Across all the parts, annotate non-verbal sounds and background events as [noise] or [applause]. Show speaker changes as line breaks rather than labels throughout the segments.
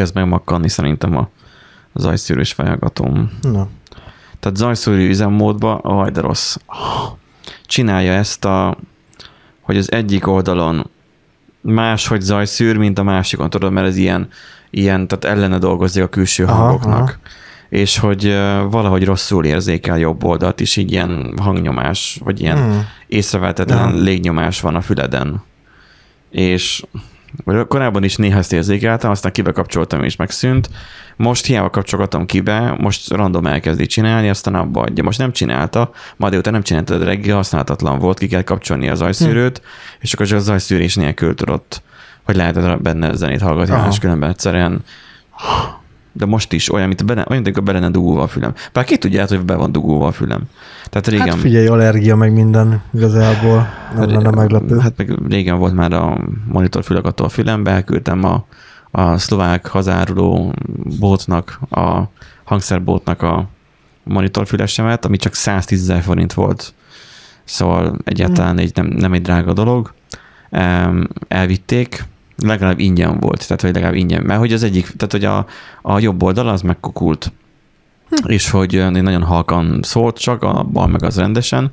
kezd meg makkanni szerintem a zajszűrős fejhallgatóm.
Na.
Tehát zajszűrő üzemmódba, aj de rossz. Csinálja ezt a, hogy az egyik oldalon máshogy zajszűr, mint a másikon, tudod, mert ez ilyen, ilyen tehát ellene dolgozik a külső
Aha,
hangoknak.
aha.
És hogy valahogy rosszul érzékel jobb oldalt is, így ilyen hangnyomás, vagy ilyen
Hmm.
észrevehetetlen légnyomás van a füleden. És korábban is néha ezt érzékeltem, aztán kibekapcsoltam és megszűnt. Most hiába kapcsolgatom kibe, most random elkezdi csinálni, aztán abba adja. Most nem csinálta, ma délután nem csinálta, de reggel használhatatlan volt, ki kell kapcsolni a zajszűrőt, hm. és akkor csak a zajszűrés nélkül tudott, hogy lehet benne zenét hallgatni,
Aha.
máskülönben egyszerűen de most is olyan, mint bele, olyan, mint be lenne dugulva a fülem. Bár ki tudja, hogy be van dugulva a fülem. Tehát régen,
Hát figyelj, allergia meg minden igazából. Nem lenne meglepő.
Hát meg régen volt már a monitor fülakató a fülembe, elküldtem a, a szlovák hazáruló bótnak, a hangszerbótnak a monitorfülesemet, ami csak 110 ezer forint volt. Szóval egyáltalán egy, nem, nem egy drága dolog. Elvitték, legalább ingyen volt, tehát hogy legalább ingyen, mert hogy az egyik, tehát hogy a, a jobb oldal az megkukult, és hogy nagyon halkan szólt csak, a bal meg az rendesen,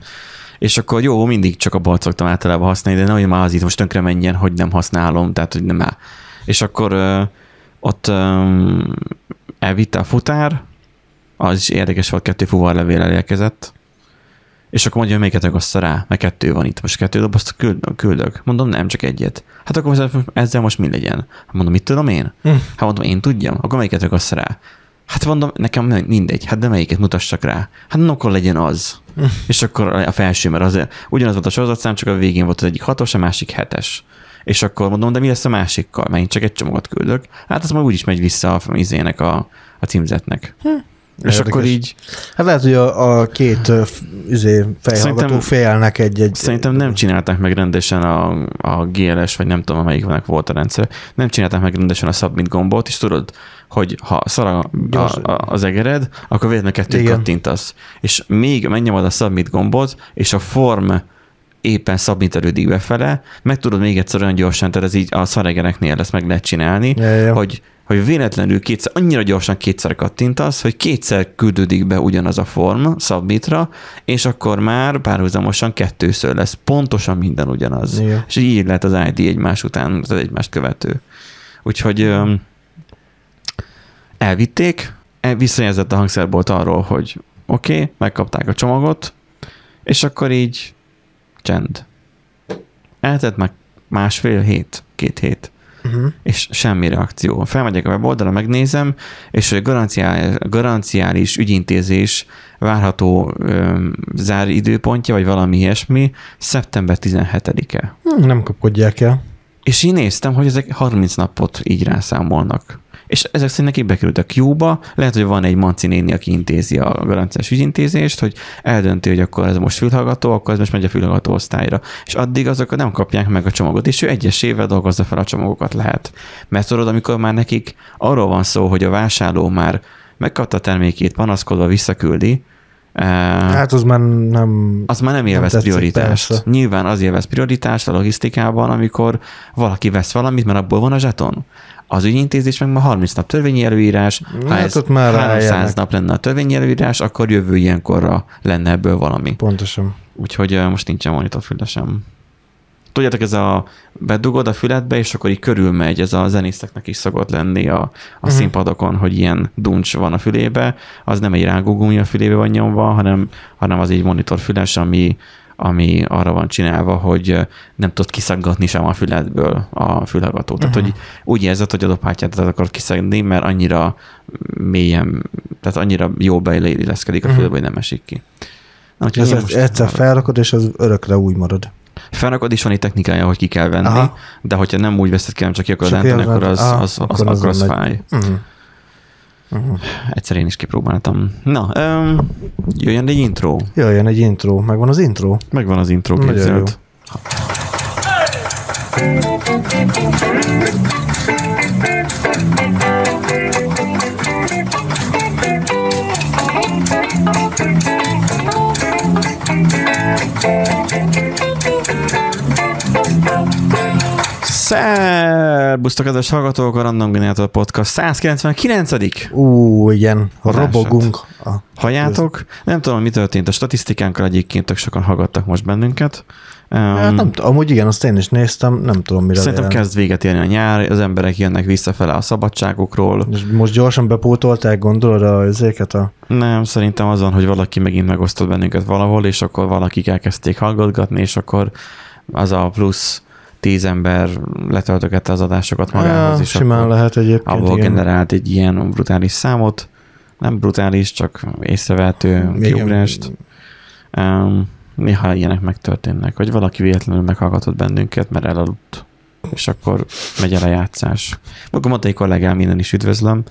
és akkor jó, mindig csak a balt szoktam általában használni, de nehogy már az itt most tönkre menjen, hogy nem használom, tehát hogy nem áll. És akkor ö, ott ö, elvitte a futár, az is érdekes volt, kettő fuvarlevél elérkezett, és akkor mondja, hogy melyiket ossza rá, mert kettő van itt, most kettő dobozt küld, küldök. Mondom, nem, csak egyet. Hát akkor ezzel- most mi legyen? Hát mondom, mit tudom én?
Hm.
Hát mondom, én tudjam, akkor melyiket ossza rá? Hát mondom, nekem mindegy, hát de melyiket mutassak rá? Hát no, akkor legyen az.
Hm.
És akkor a felső, mert az, ugyanaz volt a sorozatszám, csak a végén volt az egyik hatos, a másik hetes. És akkor mondom, de mi lesz a másikkal? Mert én csak egy csomagot küldök. Hát az már úgyis megy vissza a izének a, a címzetnek. És
Érdekes.
akkor így
Hát lehet, hogy a, a két izé, fejhallgató
Szerintem-
félnek egy-egy...
Szerintem nem csinálták meg rendesen a, a GLS, vagy nem tudom, melyiknek volt a rendszer. Nem csinálták meg rendesen a submit gombot, és tudod, hogy ha szar a, a, a, az egered, akkor véletlenül kettőt
Igen.
kattintasz. És még megnyomod a submit gombot, és a form éppen submiterődik befele, meg tudod még egyszer olyan gyorsan, tehát ez így a szaregereknél ezt meg lehet csinálni,
Ja, ja.
hogy hogy véletlenül kétszer, annyira gyorsan kétszer kattintasz, hogy kétszer küldődik be ugyanaz a form submitra, és akkor már párhuzamosan kettőször lesz. Pontosan minden ugyanaz.
Igen.
És így lehet az ID egymás után, az egymást követő. Úgyhogy elvitték, el- visszajelzett a hangszerbolt arról, hogy oké, okay, megkapták a csomagot, és akkor így csend. Eltett meg másfél hét, két hét
Uh-huh.
és semmi reakció. Felmegyek a weboldalra, megnézem, és hogy garanciál, garanciális ügyintézés várható ö, zár időpontja, vagy valami ilyesmi, szeptember 17-e.
Hm, Nem kapkodják el.
És én néztem, hogy ezek 30 napot így rászámolnak. És ezek szerint nekik bekerült a Q-ba, lehet, hogy van egy Manci néni, aki intézi a garanciás ügyintézést, hogy eldönti, hogy akkor ez most fülhallgató, akkor ez most megy a fülhallgató osztályra. És addig azok nem kapják meg a csomagot, és ő egyesével dolgozza fel a csomagokat lehet. Mert tudod, amikor már nekik arról van szó, hogy a vásárló már megkapta a termékét, panaszkodva visszaküldi, hát,
Hát az már nem...
az már nem élvez
tetszik,
prioritást.
persze.
Nyilván az élvez prioritást a logisztikában, amikor valaki vesz valamit, mert abból van a zseton. Az ügyintézés meg ma 30 nap törvényi előírás, ha
Hát
ez
ott már
300
rájönnek.
nap lenne a törvényi előírás, akkor jövő ilyenkorra lenne ebből valami.
Pontosan.
Úgyhogy most nincsen monitorfülesem. Tudjátok, ez a bedugod a füledbe, és akkor így körülmegy, ez a zenészeknek is szokott lenni a, a uh-huh. színpadokon, hogy ilyen duncs van a fülébe, az nem egy rágógumi a fülébe van nyomva, hanem, hanem az egy monitorfüles, ami, ami arra van csinálva, hogy nem tud kiszaggatni sem a füledből a fülhallgató. Tehát,
Uh-huh.
hogy úgy érzed, hogy a dobhátját akar kiszagni, mert annyira mélyen, tehát annyira jó beilleszkedik a
Mhm.
fülbe, hogy nem esik ki. Na, úgyhogy
Ez
most
egyszer felrakod, és az örökre úgy marad.
Felrakod is van egy technikája, hogy ki kell venni, Aha. De hogyha nem úgy veszed ki, hanem csak ki akarod
ilyen
akkor az, az, az, az,
akkor
az
azon megy.
fáj.
Uh-huh. Uh-huh.
Egyszer én is kipróbáltam. Na, um, jöjjön egy intro.
Jöjjön egy intro. Megvan az intro?
Megvan az intro
Nagyon
képzelt. Szerbusztok, kedves hallgatók, a Random Generator Podcast 199
Ú, igen,
Adását.
robogunk. A,
Halljátok? Nem tudom, mi történt a statisztikánkkal, egyébként tök sokan hallgattak most bennünket.
hát
Um,
nem, t- amúgy igen, azt én is néztem, nem tudom mire
Szerintem
jelent.
kezd véget érni a nyár, az emberek jönnek visszafele a szabadságukról.
És most gyorsan bepótolták, gondolod a ezéket a...
Nem, szerintem azon, hogy valaki megint megosztott bennünket valahol, és akkor valakik elkezdték hallgatgatni, és akkor az a plusz tíz ember letöltögette az adásokat magához, és
simán
akkor
lehet egyébként,
abból
igen.
generált egy ilyen brutális számot. Nem brutális, csak észrevehető kiugrást. Um, néha ilyenek megtörténnek, hogy valaki véletlenül meghallgatott bennünket, mert elaludt, és akkor megy el a játszás. Akkor mondta egy kollégám, minden is üdvözlöm,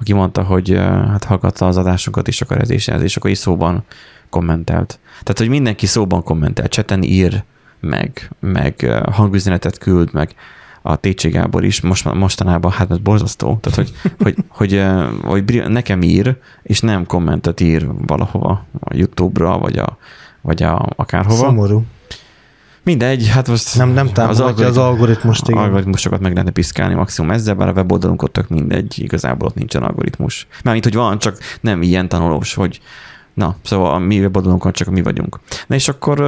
aki mondta, hogy hát hallgatta az adásunkat, és akkor ez és ez, és akkor is szóban kommentelt. Tehát, hogy mindenki szóban kommentel, cseten ír, meg, meg hangüzenetet küld, meg a TC Gábor is most, mostanában, hát ez borzasztó, tehát hogy, [laughs] hogy, hogy, hogy bri- nekem ír, és nem kommentet ír valahova, a YouTube-ra, vagy, a, vagy a, akárhova.
Szomorú.
Mindegy, hát most
Nem, nem támogatja az algoritmust, igen.
algoritmusokat meg lehetne piszkálni maximum ezzel, bár a weboldalunk tök mindegy, igazából ott nincsen algoritmus. Mármint, hogy van, csak nem ilyen tanulós, hogy na, szóval a mi weboldalunkon csak mi vagyunk. Na és akkor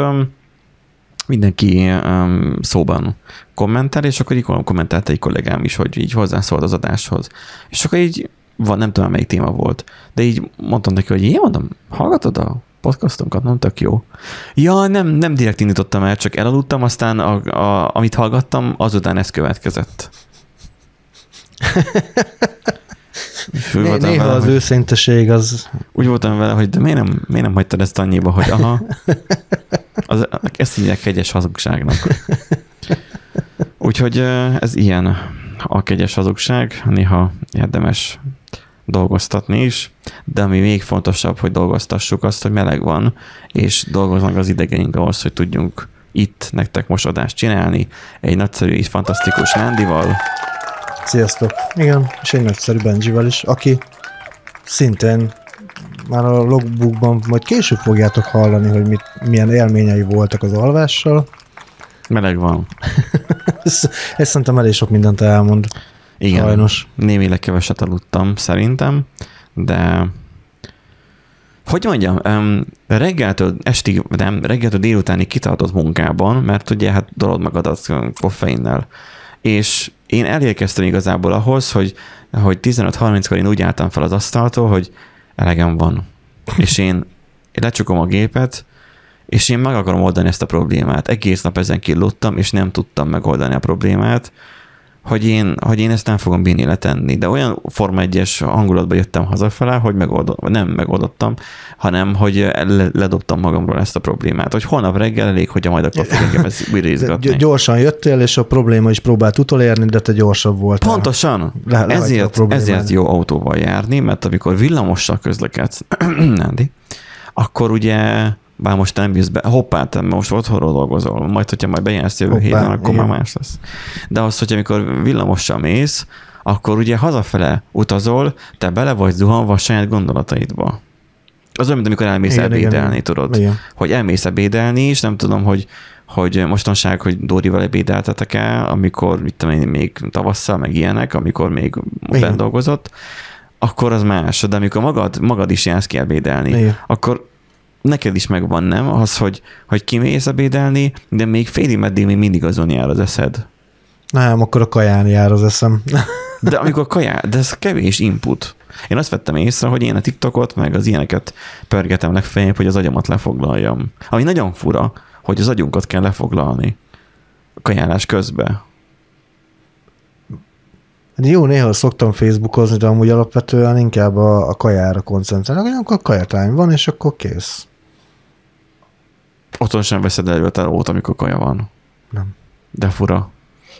mindenki öm, szóban kommentel, és akkor így kommentelt egy kollégám is, hogy így hozzászólt az adáshoz. És akkor így, van, nem tudom, melyik téma volt, de így mondtam neki, hogy én mondom, hallgatod a podcastunkat, nem tök jó. Ja, nem, nem direkt indítottam el, csak elaludtam, aztán a, a, amit hallgattam, azután ez következett.
Né- Néha
vele,
az
hogy-
őszinteség az...
úgy voltam vele, hogy de miért nem, miért nem hagytad ezt annyiba, hogy aha, [laughs] az, ezt hívják kegyes hazugságnak. Úgyhogy ez ilyen a kegyes hazugság, néha érdemes dolgoztatni is, de ami még fontosabb, hogy dolgoztassuk azt, hogy meleg van, és dolgoznak az idegeink ahhoz, hogy tudjunk itt nektek most adást csinálni, egy nagyszerű és fantasztikus Nándival,
Sziasztok. Igen, és egy nagyszerű Benjivel is, aki szintén már a logbookban majd később fogjátok hallani, hogy mit, milyen élményei voltak az alvással.
meleg van. [laughs]
Ez, ez szerintem elég sok mindent elmond.
Igen.
Sajnos.
Némileg keveset aludtam szerintem, de hogy mondjam, um, reggeltől estig, nem, reggeltől délutánig kitartott munkában, mert ugye hát dolod magadat koffeinnel. És én elérkeztem igazából ahhoz, hogy, hogy 15-30-kor én úgy álltam fel az asztaltól, hogy elegem van. És én lecsukom a gépet, és én meg akarom oldani ezt a problémát. Egész nap ezen kilódtam, és nem tudtam megoldani a problémát, hogy én, hogy én ezt nem fogom bírni letenni. De olyan Forma 1-es hangulatba jöttem hazafele, hogy megoldottam, nem megoldottam, hanem hogy le, ledobtam magamról ezt a problémát. Hogy holnap reggel elég, hogy majd akkor ezt újra
De
izgatni.
gy- gyorsan jöttél, és a probléma is próbált utolérni, de te gyorsabb voltál.
Pontosan.
Le-
ezért, ezért jó autóval járni, mert amikor villamossal közlekedsz, [clears throat] Nándi, akkor ugye, bár most nem jössz be, hoppá, te most otthonról dolgozol, majd hogyha majd bejársz jövő
Hoppá,
héten, akkor
igen.
már más lesz. De az, hogy amikor villamossal mész, akkor ugye hazafele utazol, te bele vagy zuhanva a saját gondolataidba. Az olyan, mint amikor elmész
Igen,
ebédelni,
igen.
tudod.
Igen.
Hogy elmész ebédelni, és nem tudom, hogy hogy mostanság, hogy Dórival ebédeltetek el, amikor, mit tudom én, még tavasszal, meg ilyenek, amikor még bent dolgozott, akkor az más. De amikor magad, magad is jársz ki ebédelni,
Igen.
akkor neked is megvan, nem? Az, hogy, hogy kimész ebédelni, de még félig meddig még mindig azon jár az eszed.
Nem, akkor a kaján jár az eszem. [laughs]
De amikor kajá, de ez kevés input. Én azt vettem észre, hogy én a TikTokot, meg az ilyeneket pörgetem legfeljebb, hogy az agyamat lefoglaljam. Ami nagyon fura, hogy az agyunkat kell lefoglalni a kajálás közben.
Hát Jó, néha szoktam Facebookozni, de amúgy alapvetően inkább a, a kajára koncentrálok, hogy akkor kajatány van, és akkor kész.
Otthon sem veszed elő a telót, amikor kaja van.
Nem.
De fura.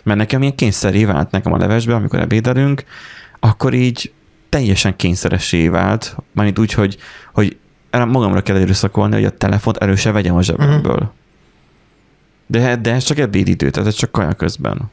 Mert nekem ilyen kényszeré vált nekem a levesbe, amikor ebédelünk, akkor így teljesen kényszeressé vált, mármint úgy, hogy, hogy magamra kell erőszakolni, hogy a telefont erőse vegyem a zsebemből. De, de ez csak ebédidő, tehát ez csak kaja közben.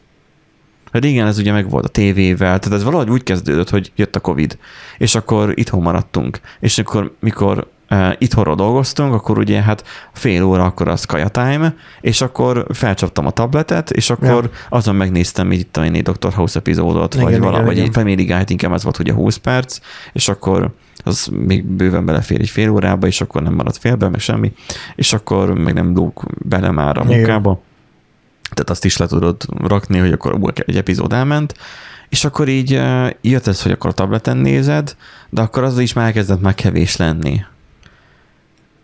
Hát igen, ez ugye meg volt a tévével, tehát ez valahogy úgy kezdődött, hogy jött a Covid, és akkor itthon maradtunk, és akkor mikor uh, itthonról dolgoztunk, akkor ugye hát fél óra akkor az kaja time, és akkor felcsaptam a tabletet, és akkor ja. azon megnéztem itt a Dr. House epizódot, igen, vagy vagy egy Family Guide, inkább ez volt ugye 20 perc, és akkor az még bőven belefér egy fél órába, és akkor nem marad félbe, meg semmi, és akkor meg nem lóg bele már a munkába. Igen. Tehát azt is le tudod rakni, hogy akkor egy epizód elment, és akkor így jött ez, hogy akkor a tableten nézed, de akkor az is már elkezdett már kevés lenni.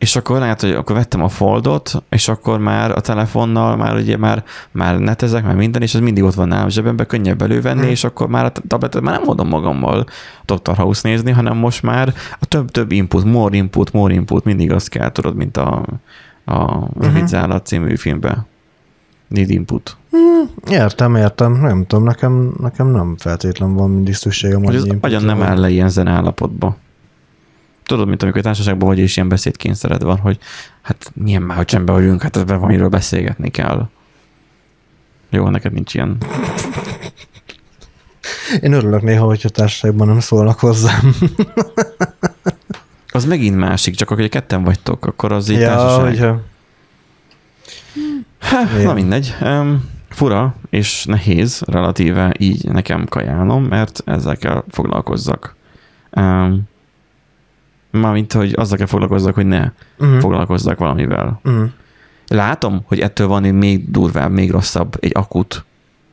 És akkor lehet, hogy akkor vettem a foldot, és akkor már a telefonnal már ugye már, már netezek, már minden, és ez mindig ott van nálam zsebembe, könnyebb elővenni, hmm. és akkor már a tabletet már nem mondom magammal Dr. House nézni, hanem most már a több-több input, more input, more input, mindig azt kell, tudod, mint a, a Rövid uh-huh. című filmben. Need input.
Hmm, értem, értem. Nem tudom, nekem, nekem nem feltétlen van mindig szükségem.
Hogy az agyan nem áll le ilyen zen állapotba. Tudod, mint amikor társaságban vagy, és ilyen beszédkényszered van, hogy hát milyen már, hogy csendben vagyunk, hát ebben van, miről beszélgetni kell. Jó, neked nincs ilyen.
Én örülök néha, hogyha társaságban nem szólnak hozzám.
az megint másik, csak akkor ketten vagytok, akkor az így ja, társaság. Hogyha... Ha, na mindegy. Um, fura és nehéz relatíve így nekem kajálnom, mert ezzel kell foglalkozzak. Um, Mármint, hogy azzal kell foglalkozzak, hogy ne uh-huh. foglalkozzak valamivel. Uh-huh. Látom, hogy ettől van egy még durvább, még rosszabb, egy akut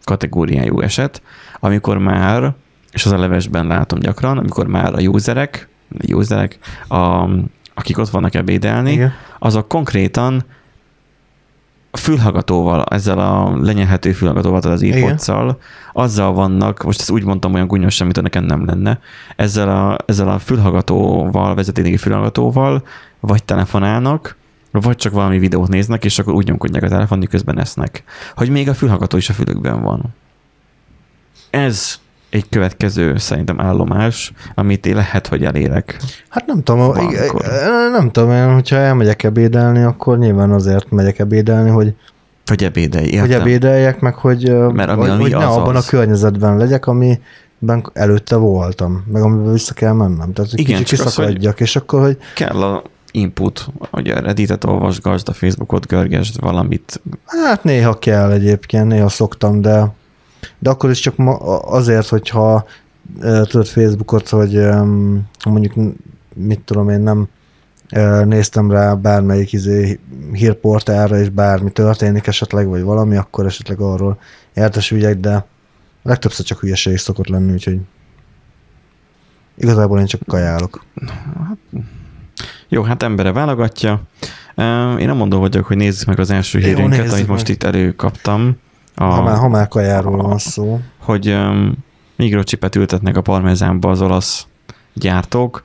kategóriájú eset, amikor már, és az a levesben látom gyakran, amikor már a userek, a userek, a, akik ott vannak ebédelni, Igen. azok konkrétan a fülhallgatóval, ezzel a lenyelhető fülhallgatóval, tehát az earpods azzal vannak, most ezt úgy mondtam olyan gúnyos semmit, nekem nem lenne, ezzel a, ezzel a fülhallgatóval, vezetéki fülhallgatóval vagy telefonálnak, vagy csak valami videót néznek, és akkor úgy nyomkodják a telefon, közben esznek. Hogy még a fülhallgató is a fülükben van. Ez egy következő szerintem állomás, amit én lehet, hogy elérek.
Hát nem tudom, nem tudom, én, hogyha elmegyek ebédelni, akkor nyilván azért megyek ebédelni, hogy
hogy ebédelj, értem.
Hogy ebédeljek, meg hogy, Mert ami, hogy, hogy ne az abban az. a környezetben legyek, amiben előtte voltam, meg amiben vissza kell mennem. Tehát Igen, kicsit visszakadjak, és akkor, hogy...
Kell a input, hogy a Reddit-et olvasgasd, a Facebookot görgesd, valamit.
Hát néha kell egyébként, néha szoktam, de de akkor is csak ma azért, hogyha tudod Facebookot, hogy mondjuk mit tudom én, nem néztem rá bármelyik izé hírportálra, és bármi történik esetleg, vagy valami, akkor esetleg arról értesüljek, de legtöbbször csak hülyeség szokott lenni, úgyhogy igazából én csak kajálok.
Hát, jó, hát embere válogatja. Én nem mondom vagyok, hogy nézzük meg az első hírünket, amit most itt előkaptam.
A, ha, már, ha már kajáról van szó.
Hogy um, mikrocsipet ültetnek a parmezánba az olasz gyártók.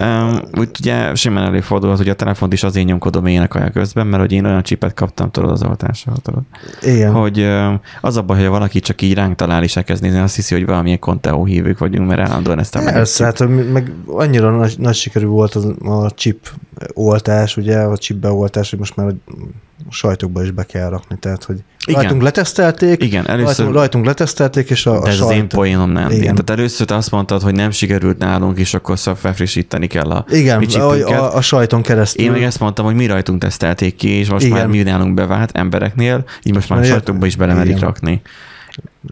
Um, úgy ugye simán előfordul hogy a telefont is azért nyomkodom én a kaja közben, mert hogy én olyan csipet kaptam tudod az oltásra, tudod.
Igen.
Hogy um, az a baj, hogy valaki csak így ránk talál és elkezd nézni, azt hiszi, hogy valamilyen Conteo hívők vagyunk, mert állandóan ezt
a Persze, hát meg annyira nagy, nagy sikerű volt az, a chip oltás, ugye, a chip beoltás, hogy most már a sajtokba is be kell rakni, tehát hogy igen. rajtunk letesztelték,
igen,
először, rajtunk, rajtunk letesztelték, és a,
de ez a az én poénom nem. Igen. Tehát először te azt mondtad, hogy nem sikerült nálunk, és akkor felfrissíteni kell a
Igen, a, a, a, sajton keresztül.
Én meg ezt mondtam, hogy mi rajtunk tesztelték ki, és most igen. már mi nálunk bevált embereknél, így most már a sajtokba is belemerik rakni.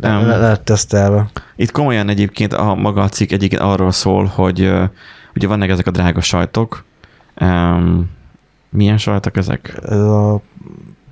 Le, le, lehet tesztelve.
Itt komolyan egyébként a maga a cikk egyébként arról szól, hogy ugye vannak ezek a drága sajtok, um, milyen sajtok ezek?
Ez a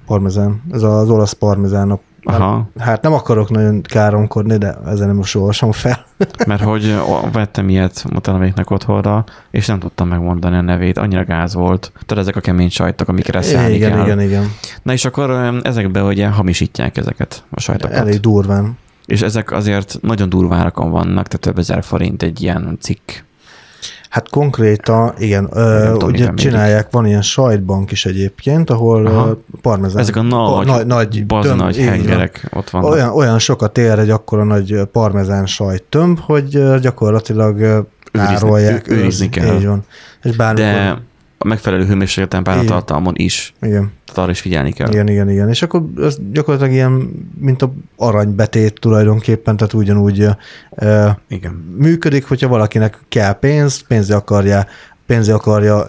parmezán, ez az olasz parmezán. Aha. Hát nem akarok nagyon káromkodni, de ezen nem most olvasom fel. [laughs]
Mert hogy vettem ilyet mutanéknek otthonra, és nem tudtam megmondani a nevét, annyira gáz volt. Tudod, ezek a kemény sajtok, amikre szállni
igen,
kell.
Igen, igen,
Na és akkor ezekbe ugye hamisítják ezeket a sajtokat.
Elég durván.
És ezek azért nagyon durvárakon vannak, tehát több ezer forint egy ilyen cikk
Hát konkrétan, igen, ö, ugye csinálják, van ilyen sajtbank is egyébként, ahol Aha. parmezán.
Ezek a nagy, a, nagy, tömb, nagy hengerek ott vannak.
Olyan, olyan sokat ér egy akkora nagy parmezán sajt tömb, hogy gyakorlatilag árolják.
Őrizni kell.
Így van. És
bármikor, De a megfelelő hőmérsékleten páratartalmon is.
Igen.
Tehát arra is figyelni kell.
Igen, igen, igen. És akkor ez gyakorlatilag ilyen, mint a aranybetét tulajdonképpen, tehát ugyanúgy igen. működik, hogyha valakinek kell pénz, pénzre akarja pénzé akarja,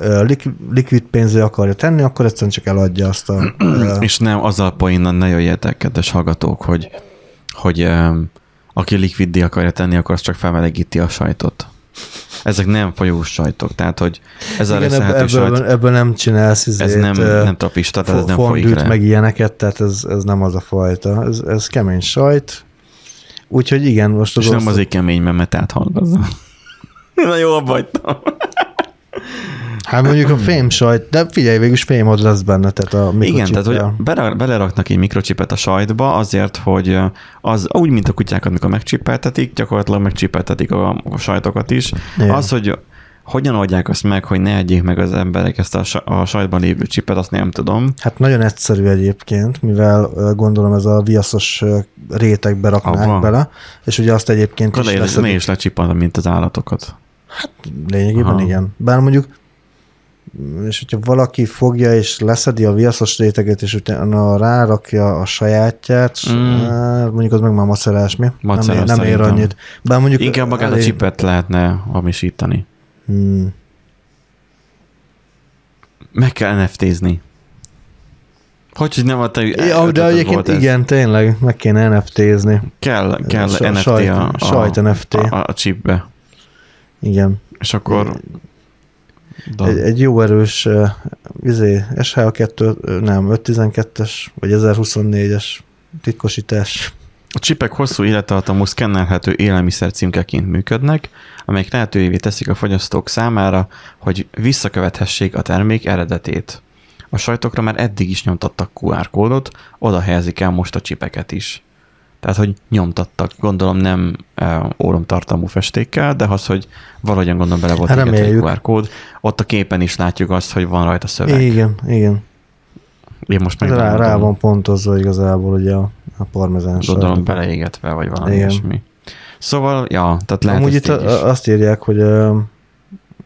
likvid pénzé akarja tenni, akkor egyszerűen csak eladja azt a... [clears throat]
És nem azzal a poénnal ne jöjjetek, kedves hallgatók, hogy, hogy aki likviddi akarja tenni, akkor az csak felmelegíti a sajtot. Ezek nem folyós sajtok, tehát hogy ez a
igen, ebből,
sajt,
ebből, nem csinálsz izét,
ez nem, nem tapista, tehát ez nem folyik le.
meg ilyeneket, tehát ez, ez nem az a fajta. Ez, ez kemény sajt. Úgyhogy igen, most az
És nem
osztó-
azért kemény, mert metát hallgazza. [laughs] Na jó, abba hagytam.
Hát mondjuk a fém sajt, de figyelj, végülis fémod lesz benne, tehát a
Igen, tehát hogy bele, beleraknak egy mikrocsipet a sajtba azért, hogy az úgy, mint a kutyákat, mikor megcsipeltetik, gyakorlatilag megcsipeltetik a, a sajtokat is.
Igen.
Az, hogy hogyan oldják azt meg, hogy ne egyék meg az emberek ezt a, a sajtban lévő csipet, azt nem tudom.
Hát nagyon egyszerű egyébként, mivel gondolom ez a viaszos ö, rétegbe raknák
Abba.
bele, és ugye azt egyébként
Akkor
is
le,
leszedik.
is lecsipant, mint az állatokat.
Lényegében
Aha.
igen. Bár mondjuk, és hogyha valaki fogja és leszedi a viaszos réteget, és utána rárakja a sajátját,
Mm.
mondjuk az meg már macerás, mi?
Macera
nem, nem ér annyit. Bár mondjuk
Inkább magát a
elég-
csipet lehetne hamisítani.
Hmm.
Meg kell NFT-zni. Hogy, hogy nem a te
Ja, de egyébként
volt ez?
igen, tényleg, meg kéne NFT-zni.
Kell, kell
Sa-
NFT
sajt-
a, a,
sajt NFT.
A, a chipbe.
Igen.
És akkor... Da.
Egy, egy jó erős izé, SH2, ö, nem, 512-es, vagy 1024-es titkosítás.
A csipek hosszú élettartamú szkennelhető élelmiszer címkeként működnek, amelyek lehetővé teszik a fogyasztók számára, hogy visszakövethessék a termék eredetét. A sajtokra már eddig is nyomtattak QR kódot, oda helyezik el most a csipeket is. Tehát, hogy nyomtattak, gondolom nem óromtartalmú festékkel, de az, hogy valahogyan gondolom bele volt
Hát
egy. QR kód, ott a képen is látjuk azt, hogy van rajta szöveg.
Igen, igen.
Én most meg
Rá, rá van pontozva igazából ugye a, a parmezán
Gondolom beleégetve, vagy valami
Igen.
ilyesmi. Szóval, ja, tehát lehet
Amúgy itt a, azt írják, hogy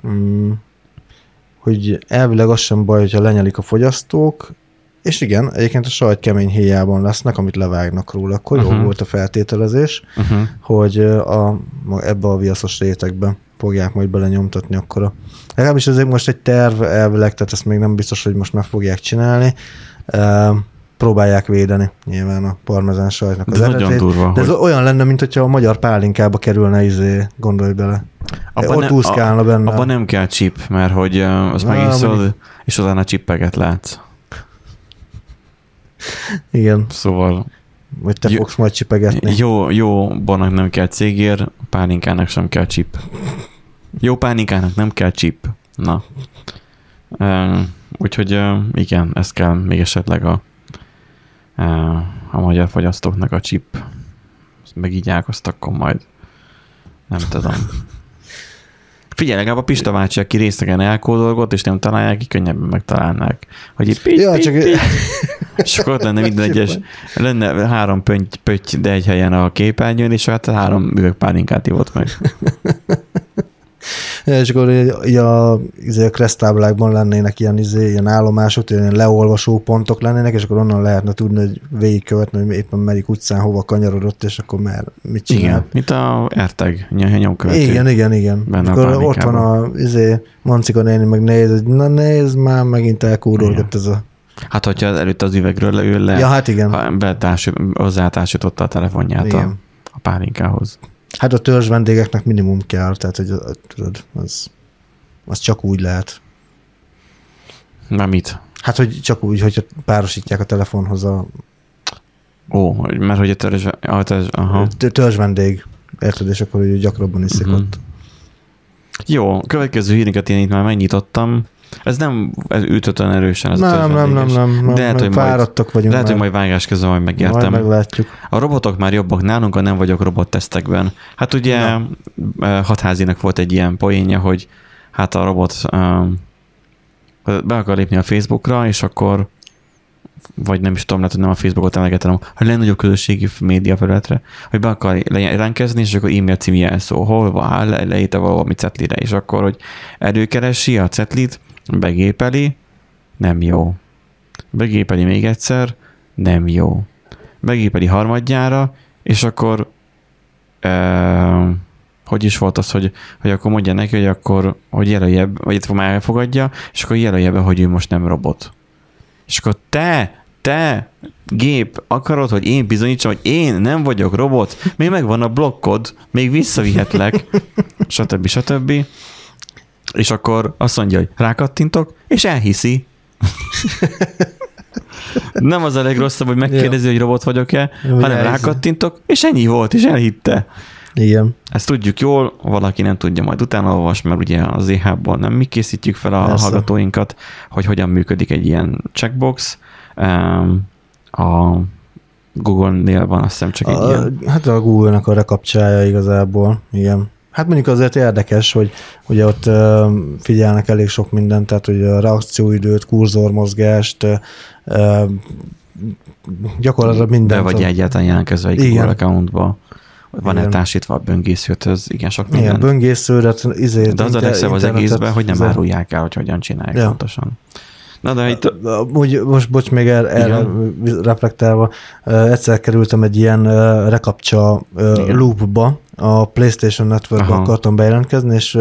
mm, hogy elvileg az sem baj, hogyha lenyelik a fogyasztók, és igen, egyébként a sajt kemény héjában lesznek, amit levágnak róla, akkor uh-huh.
Mhm.
jó volt a feltételezés,
Uh-huh.
hogy a, ebbe a viaszos rétegbe fogják majd belenyomtatni akkor a... Legalábbis ez most egy terv elvileg, tehát ezt még nem biztos, hogy most meg fogják csinálni. Ö, próbálják védeni nyilván a parmezán sajtnak az
De nagyon
eredetét.
durva,
De ez
hogy
olyan lenne, mint hogyha a magyar pálinkába kerülne izé, gondolj bele. Ott
ne-
úszkálna benne.
Abban nem kell chip, mert hogy azt megiszod, és utána csippeket látsz.
Igen,
Szóval
vagy te
Jó-
fogsz majd csipegetni.
jó, jó bornak nem kell cégér, pálinkának sem kell chip. Jó pálinkának nem kell chip. Na. Uh, úgyhogy uh, igen, ezt kell még esetleg a, uh, a magyar fogyasztóknak a chip. Meg így akkor majd nem tudom. Figyelj, legalább a Pista bácsi, aki részegen elkódolgott, és nem találják ki, könnyebben megtalálnák. Hogy így pit,
Ja,
pit,
csak-
pit. [laughs] És akkor ott lenne minden egyes, lenne három pöntty, pötty, de egy helyen a képernyőn, és hát három üveg pálinkát ivott meg.
Ja, [laughs] és akkor így, így a, izé a kresztáblákban lennének ilyen, izé, ilyen állomások, ilyen leolvasó pontok lennének, és akkor onnan lehetne tudni, hogy végigkövetni, hogy éppen melyik utcán hova kanyarodott, és akkor már mit csinál.
Igen, mint a Erteg ny- nyomkövető.
Igen, igen, igen.
Benne a
Akkor ott van a izé, Mancika néni, meg néz, hogy na nézd már, megint elkúrolgott ez a...
Hát, hogyha előtt az üvegről ül le,
Ja, hát igen.
betárs, hozzátársította a telefonját a,
igen.
a pálinkához.
Hát a törzs vendégeknek minimum kell, tehát hogy tudod, az, az csak úgy lehet.
Na mit?
Hát, hogy csak úgy, hogyha párosítják a telefonhoz a
Ó, hogy- mert hogy a törzs, a törzs aha.
törzs vendég. Érted, és akkor hogy gyakrabban iszik
Mhm.
ott.
Jó, következő híreket én itt már megnyitottam. Ez nem ez ütött olyan erősen, ez
Nem, nem, nem, nem, nem,
De lehet, hogy
fáradtak vagyunk
Lehet, hogy
már.
majd vágás közben majd megértem.
Majd meglátjuk.
A robotok már jobbak nálunk, a nem vagyok robottesztekben. Hát ugye eh, hatházinak volt egy ilyen poénja, hogy hát a robot be akar lépni a Facebookra, és akkor vagy nem is tudom, lehet, hogy nem a Facebookot emlegetem, a legnagyobb közösségi média felületre, hogy be akar le- jelentkezni, és akkor e-mail című jelszó, hol van, le, leírta valami cetlire, és akkor, hogy előkeresi a cetlit, begépeli, nem jó. Begépeli még egyszer, nem jó. Begépeli harmadjára, és akkor uh, hogy is volt az, hogy, hogy akkor mondja neki, hogy akkor, hogy jelölje, vagy itt már elfogadja, és akkor jelölje be, hogy ő most nem robot. És akkor te, te, gép, akarod, hogy én bizonyítsam, hogy én nem vagyok robot, még megvan a blokkod, még visszavihetlek, [laughs] stb. stb. És akkor azt mondja, hogy rákattintok, és elhiszi. [laughs] Nem az a legrosszabb, hogy megkérdezi, hogy robot vagyok-e,
Jó,
hanem
elhiszi.
rákattintok, és ennyi volt, és elhitte.
Igen.
Ezt tudjuk jól, valaki nem tudja, majd utána olvas, mert ugye az EH-ból nem mi készítjük fel a
Persze.
hallgatóinkat, hogy hogyan működik egy ilyen checkbox. Um, A Google-nél van azt hiszem csak egy
A,
ilyen.
hát a Google-nak a rekapcsája igazából, igen. Hát mondjuk azért érdekes, hogy ugye ott figyelnek elég sok mindent, tehát hogy a reakcióidőt, kurzormozgást, gyakorlatilag
De
mindent.
vagy egyáltalán jelentkezve egy
Igen.
Google accountba. Van-e
Igen.
társítva a böngészőthöz, igen, sok
Igen,
minden.
böngészőret, izé,
De az a legszebb az egészben, hogy nem
izé-
árulják el, hogy hogyan csinálják
Ja.
pontosan. Na de itt,
Úgy, most bocs, még er, erre reflektálva, egyszer kerültem egy ilyen rekapcsa
Igen.
loopba, a PlayStation Networkbe
Aha.
akartam bejelentkezni, és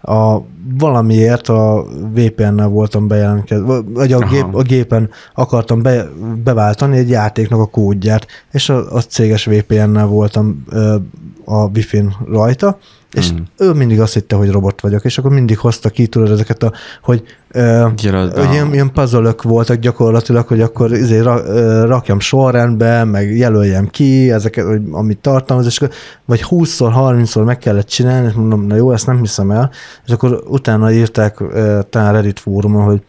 a, valamiért a VPN-nel voltam bejelentkezni, vagy a,
Aha.
gép, a gépen akartam be, beváltani egy játéknak a kódját, és a, a céges VPN-nel voltam ö, a Wi-Fi-n rajta, és
Hmm.
ő mindig azt hitte, hogy robot vagyok, és akkor mindig hozta ki, tudod, ezeket a, hogy ö, hogy ilyen, ilyen puzzle voltak gyakorlatilag, hogy akkor izé ra, ö, rakjam sorrendbe, meg jelöljem ki ezeket, hogy, amit tartalmaz, és akkor vagy 20-szor, 30-szor meg kellett csinálni, és mondom, na jó, ezt nem hiszem el, és akkor utána írták ö, talán Reddit fórumon, hogy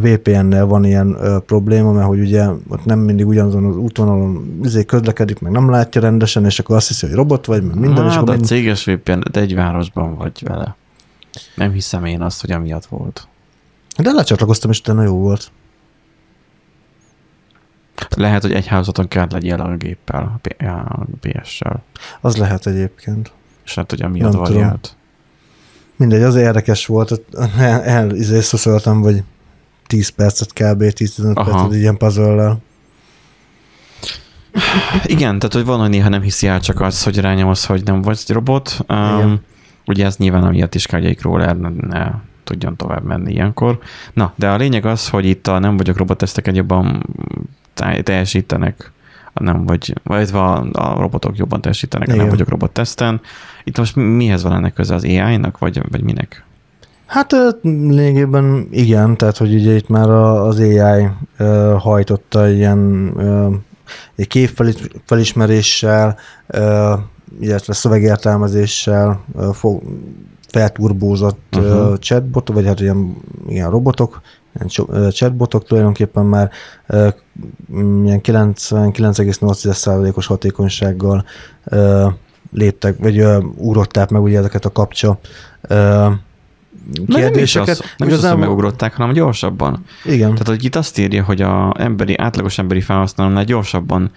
VPN-nel van ilyen ö, probléma, mert hogy ugye ott nem mindig ugyanazon az útvonalon izé közlekedik, meg nem látja rendesen, és akkor azt hiszi, hogy robot vagy, meg minden, és
Hát,
akkor
de
mind...
céges VPN, de egy városban vagy vele. Nem hiszem én azt, hogy amiatt volt.
de lecsatlakoztam, és utána jó volt.
Lehet, hogy egy házaton kell legyél a géppel, a a PS-sel.
Az lehet egyébként.
És hát, hogy amiatt variált.
Mindegy, az érdekes volt, el, [laughs] el izé vagy 10 percet kb. 10-15
Aha.
percet ilyen puzzle
Igen, tehát hogy van, hogy néha nem hiszi el csak az, hogy rányomsz, hogy nem vagy robot. Um,
Igen.
ugye ez nyilván amiatt is kell, hogy egy crawler ne, ne tudjon tovább menni ilyenkor. Na, de a lényeg az, hogy itt a nem vagyok robot teszteken jobban teljesítenek, nem vagy, vagy a, a robotok jobban teljesítenek, nem
vagyok
robot teszten. Itt most mi- mihez van ennek köze az AI-nak, vagy, vagy minek?
Hát lényegében igen, tehát hogy ugye itt már az AI hajtotta ilyen egy képfelismeréssel, illetve szövegértelmezéssel fog, felturbózott uh-huh. Chatbot, vagy hát ilyen, ilyen robotok, ilyen chatbotok tulajdonképpen már ilyen 99,8%-os hatékonysággal léptek, vagy ugrották meg ugye ezeket a kapcsa
Na, nem is,
kérdéseket.
az, nem is az, hogy megugrották, hanem gyorsabban.
Igen.
Tehát, hogy itt azt írja, hogy a emberi, átlagos emberi felhasználónál gyorsabban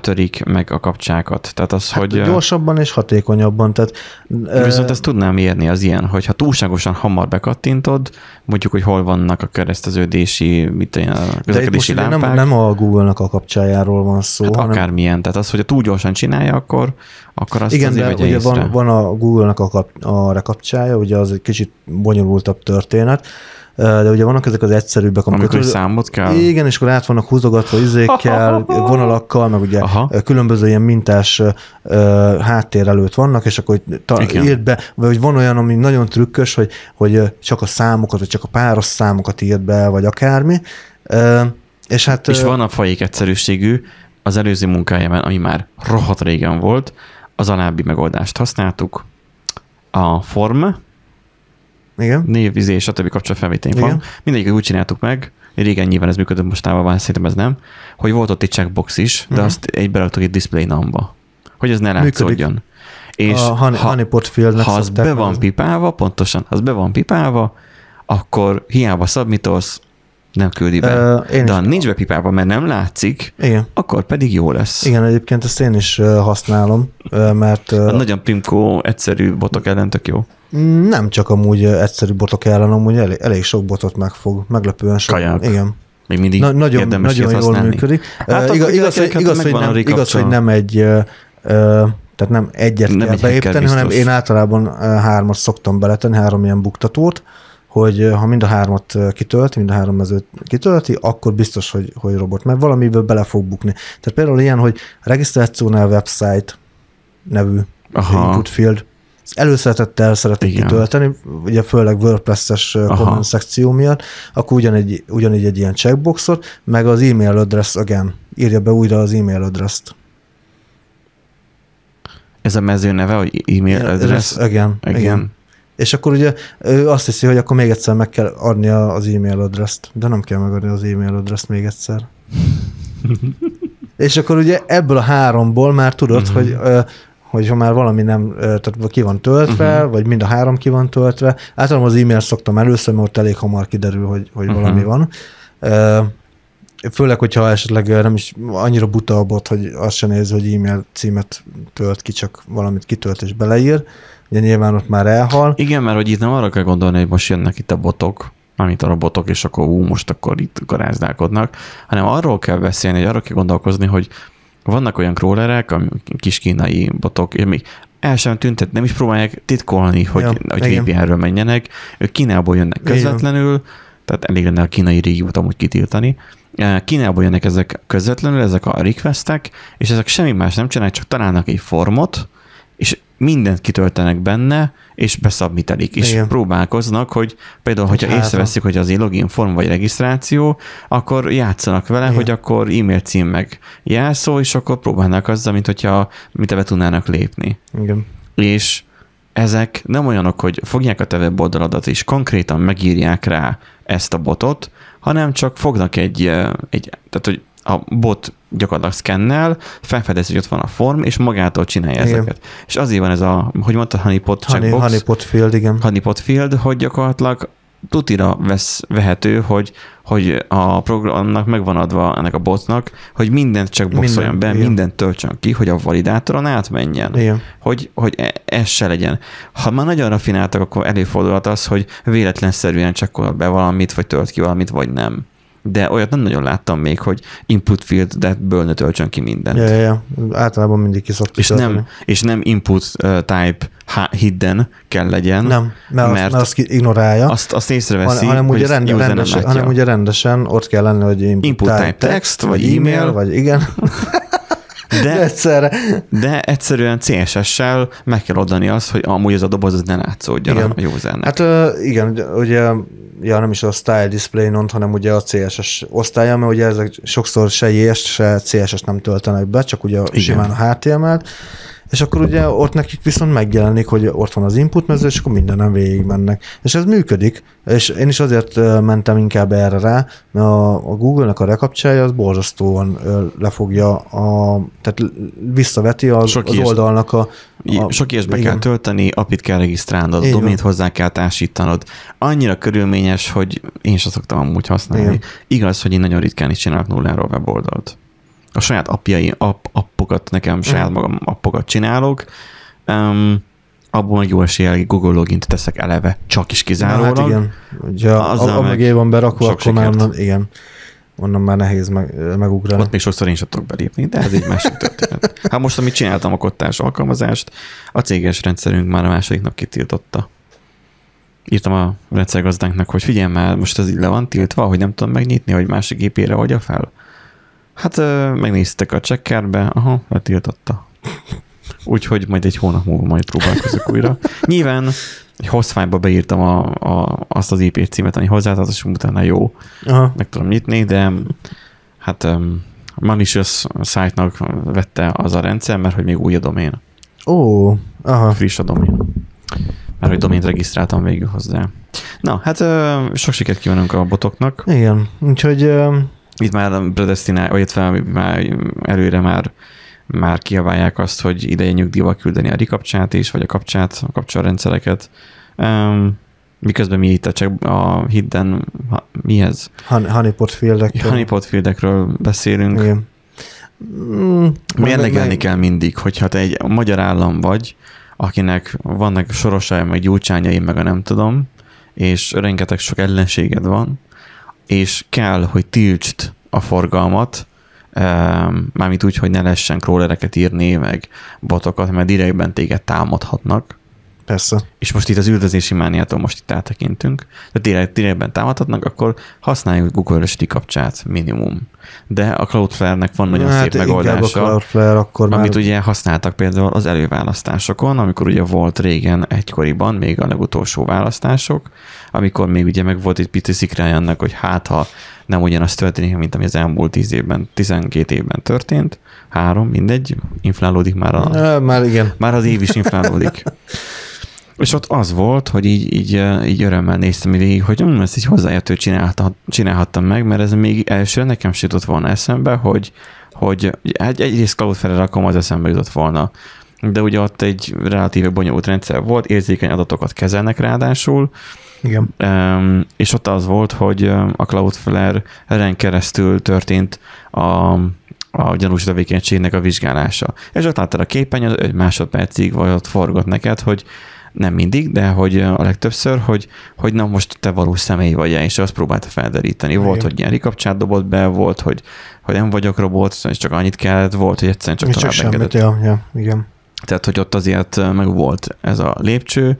törik meg a kapcsákat. Tehát az,
Hát
hogy...
gyorsabban és hatékonyabban. Tehát,
Viszont ezt tudnám érni az ilyen, hogy ha túlságosan hamar bekattintod, mondjuk, hogy hol vannak a kereszteződési, mit én, a közlekedési lámpák,
nem, nem a Google-nak a kapcsájáról van szó.
hát
hanem,
akármilyen. Tehát az, hogy túl gyorsan csinálja, akkor, akkor azt
igen,
azért
de ugye
észre.
van, van a Google-nak a, kap, a rekapcsája, ugye az egy kicsit bonyolultabb történet, de ugye vannak ezek az egyszerűbbek,
Amikor
tudod-
számot kell.
Igen, és akkor át vannak húzogatva izékkel, [laughs] vonalakkal, meg ugye
Aha.
Különböző ilyen mintás háttér előtt vannak, és akkor ta, írd be, vagy hogy van olyan, ami nagyon trükkös, hogy, hogy csak a számokat, vagy csak a páros számokat írd be, vagy akármi. És hát
És van a fajék egyszerűségű, az előző munkájában, ami már rohadt régen volt, az alábbi megoldást használtuk. A form,
igen,
név, izé, stb. kapcsolatfelvételi
Igen.
form. Mindegyiket úgy csináltuk meg, régen nyilván ez működött, mostában van, szerintem ez nem, hogy volt ott egy checkbox is, de
Mhm.
azt egybe raktuk egy display namba, hogy ez ne
Működik.
látszódjon. És
a honey,
ha,
honeypot
ha az be van
nevezni.
pipálva, pontosan, ha az be van pipálva, akkor hiába submitolsz, nem küldi be.
Ö, én
De ha nincs bepipálva, mert nem látszik,
Igen.
akkor pedig jó lesz.
Igen, egyébként ezt én is használom, mert
A nagyon primkó, egyszerű botok ellen tök jó.
nem csak amúgy egyszerű botok ellen, amúgy elég, elég sok botot megfog, meglepően sok.
Kajak.
Igen.
Még mindig
Na, nagyon,
érdemes
nagyon jól
használni.
működik.
Hát
igaz, igaz, hogy, igaz, hogy nem, igaz, hogy nem egy ö, Tehát nem egyet
Nem
kell
egy
beépíteni, hanem én általában hármat szoktam beletenni, három ilyen buktatót, hogy ha mind a hármat kitölti, mind a három mezőt kitölti, akkor biztos, hogy, hogy robot, mert valamiből bele fog bukni. Tehát például ilyen, hogy regisztrációnál website nevű
Aha.
input field, előszeretettel szeretik
Igen.
kitölteni, ugye főleg WordPress-es comment szekció miatt, akkor ugyanegy, ugyanígy egy ilyen checkboxot, meg az e-mail address again. Írja be újra az e-mail address-t.
Ez a mező neve, hogy e-mail address.
again.
Igen.
igen. És akkor ugye ő azt hiszi, hogy akkor még egyszer meg kell adni az e-mail address-t, de nem kell megadni az e-mail address még egyszer. [laughs] És akkor ugye ebből a háromból már tudod, uh-huh. hogy hogy ha már valami nem, tehát ki van töltve, uh-huh. vagy mind a három ki van töltve. Általában az e-mail szoktam először, mert ott elég hamar kiderül, hogy, hogy uh-huh. valami van. Főleg, hogyha esetleg nem is annyira buta a bot, hogy azt se néz, hogy e-mail címet tölt ki, csak valamit kitölt és beleír. Ugye nyilván ott már elhal.
Igen, mert hogy itt nem arra kell gondolni, hogy most jönnek itt a botok, amit a robotok, és akkor ú, most akkor itt garázdálkodnak, hanem arról kell beszélni, hogy arról kell gondolkozni, hogy vannak olyan crawlerek, kis kínai botok, még el sem tüntet, nem is próbálják titkolni, hogy,
Ja,
hogy
igen.
VPN-ről menjenek, ők Kínából jönnek
Igen.
közvetlenül, tehát elég lenne a kínai régiót amúgy kitiltani. Eh, Kínából jönnek ezek közvetlenül, ezek a requestek, és ezek semmi más nem csinálják, csak találnak egy formot, és mindent kitöltenek benne, és beszabmitelik, és
Igen.
próbálkoznak, hogy például, hogyha
Hát,
észreveszik, hogy az login form vagy regisztráció, akkor játszanak vele,
Igen.
hogy akkor e-mail cím meg jelszó, és akkor próbálnak azzal, mint hogyha mint be tudnának lépni.
Igen.
És ezek nem olyanok, hogy fogják a te weboldaladat, és konkrétan megírják rá ezt a botot, hanem csak fognak egy, eh, egy tehát hogy a bot gyakorlatilag szkennel, felfedezi, hogy ott van a form, és magától csinálja
Igen.
ezeket. És azért van ez a, hogy mondtad, honeypot
Honey,
checkbox,
honeypot field, igen.
honeypot field, hogy gyakorlatilag tutira vesz, vehető, hogy, hogy a programnak megvan adva ennek a botnak, hogy mindent csak boxoljon
Minden,
be,
igen.
mindent töltsön ki, hogy a validátoron átmenjen
Igen.
hogy, hogy e- ez se legyen. Ha már nagyon rafináltak, akkor előfordulhat az, hogy véletlenszerűen csekkol be valamit, vagy tölt ki valamit, vagy nem. De olyat nem nagyon láttam még, hogy input field, de ből ne töltsön ki mindent.
Ja, ja, ja. Általában mindig ki
És
tölteni.
nem, és nem input type hidden kell legyen,
Nem, mert, mert, azt, mert azt ignorálja.
azt, azt észreveszi,
hanem,
hogy
ugye rend, rendesen, hanem ugye rendesen ott kell lenni, hogy input,
Input type text, vagy e-mail.
vagy igen. De
de, [laughs]
egyszerre.
de egyszerűen CSS-sel meg kell oldani azt, hogy amúgy ez a doboz ez ne látszódjon
Igen.
a usernek.
Hát igen, ugye, ja, nem is a style display non, hanem ugye a CSS osztálya, mert ugye ezek sokszor se JS, se CSS nem töltenek be, csak ugye
Igen.
simán a HTML-t, és akkor ugye ott nekik viszont megjelenik, hogy ott van az input mező, és akkor mindenen végig mennek. És ez működik, és én is azért mentem inkább erre rá, mert a, a Google-nek a rekapcsája az borzasztóan lefogja, a, tehát visszaveti az,
Sok
az oldalnak a, a
Sok ilyesbe
igen.
kell tölteni, apit kell regisztrálnod,
van.
domént hozzá kell társítanod. Annyira körülményes, hogy én sem szoktam amúgy használni.
Igen.
Igaz, hogy én nagyon ritkán is csinálok nulláról weboldalt. A saját appjai, app, appokat, nekem saját
Mhm.
magam appokat csinálok, um, abból meg jó eséllyel Google logint teszek eleve, csak is kizárólag.
hát igen. Ugye a, a, mögé van berakva, akkor már
sikert.
onnan, igen, onnan már nehéz meg, megugrani.
Ott még sokszor én sem tudok belépni, de ez egy másik [laughs] történet. Hát most, amit csináltam a kottás alkalmazást, a céges rendszerünk már a második nap kitiltotta. Írtam a rendszergazdánknak, hogy figyelj már, most ez így le van tiltva, hogy nem tudom megnyitni, hogy másik gépére hagyja fel. Hát megnéztek a checkerbe, aha, letiltotta. Úgyhogy majd egy hónap múlva majd próbálkozok újra. Nyilván egy hosszfájba beírtam a, a, azt az IP címet, ami hozzátartozik, és utána jó,
Aha.
meg tudom nyitni, de hát um, malicious site-nak vette az a rendszer, mert hogy még új a domén,
Ó, aha.
friss a domén. Mert hogy domént regisztráltam végül hozzá. Na, hát ö, sok sikert kívánunk a botoknak.
Igen, úgyhogy ö,
Itt már predestinál, vagy illetve már előre már már kiabálják azt, hogy ideje nyugdíjba küldeni a rikapcsát is, vagy a kapcsát, a kapcsolrendszereket. Um, miközben mi itt a, check, a hidden, ha, mi ez?
hon- honeypot fieldek.
Honeypot fieldekről beszélünk.
Igen. Mm,
Mérlegelni
meg-
kell mindig, hogyha te egy magyar állam vagy, akinek vannak sorosai, meg gyújtsányai, meg a nem tudom, és rengeteg sok ellenséged van, és kell, hogy tiltsd a forgalmat mármint úgy, hogy ne lehessen crawlereket írni, meg botokat, mert direktben téged támadhatnak.
Persze.
És most itt az üldözési mániától most itt áttekintünk, de direkt, direktben támadhatnak, akkor használjuk Google Earth kapcsát minimum. De a Cloudflare-nek van nagyon
Hát
szép megoldása.
A Cloudflare akkor már...
Amit ugye használtak például az előválasztásokon, amikor ugye volt régen egykoriban, még a legutolsó választások, amikor még ugye meg volt egy pici szikrája annak, hogy hát ha nem ugyanaz történik, mint ami az elmúlt 10 évben, 12 évben történt, három, mindegy, inflálódik már a,
Már igen.
már az év is inflálódik. [laughs] És ott az volt, hogy így, így, így örömmel néztem végig, hogy hm, ezt így hozzáértő csinálta, csinálhattam meg, mert ez még elsőre nekem sem jutott volna eszembe, hogy, hogy egy, egyrészt Cloudflare rakom, az eszembe jutott volna. De ugye ott egy relatíve bonyolult rendszer volt, érzékeny adatokat kezelnek ráadásul,
Igen.
És ott az volt, hogy a Cloudflare-en keresztül történt a, a gyanús tevékenységnek a vizsgálása. És ott láttad a képen, egy másodpercig vagy ott forgott neked, hogy nem mindig, de hogy a legtöbbször, hogy, hogy na most te valós személy vagy és azt próbálta felderíteni. Volt,
Igen.
hogy ilyen rikapcsát dobott be, volt, hogy, hogy nem vagyok robot, és csak annyit kellett, volt, hogy egyszerűen csak
Csak, csak
tovább
semmit,
engedett.
ja, ja, igen.
Tehát, hogy ott azért meg volt ez a lépcső,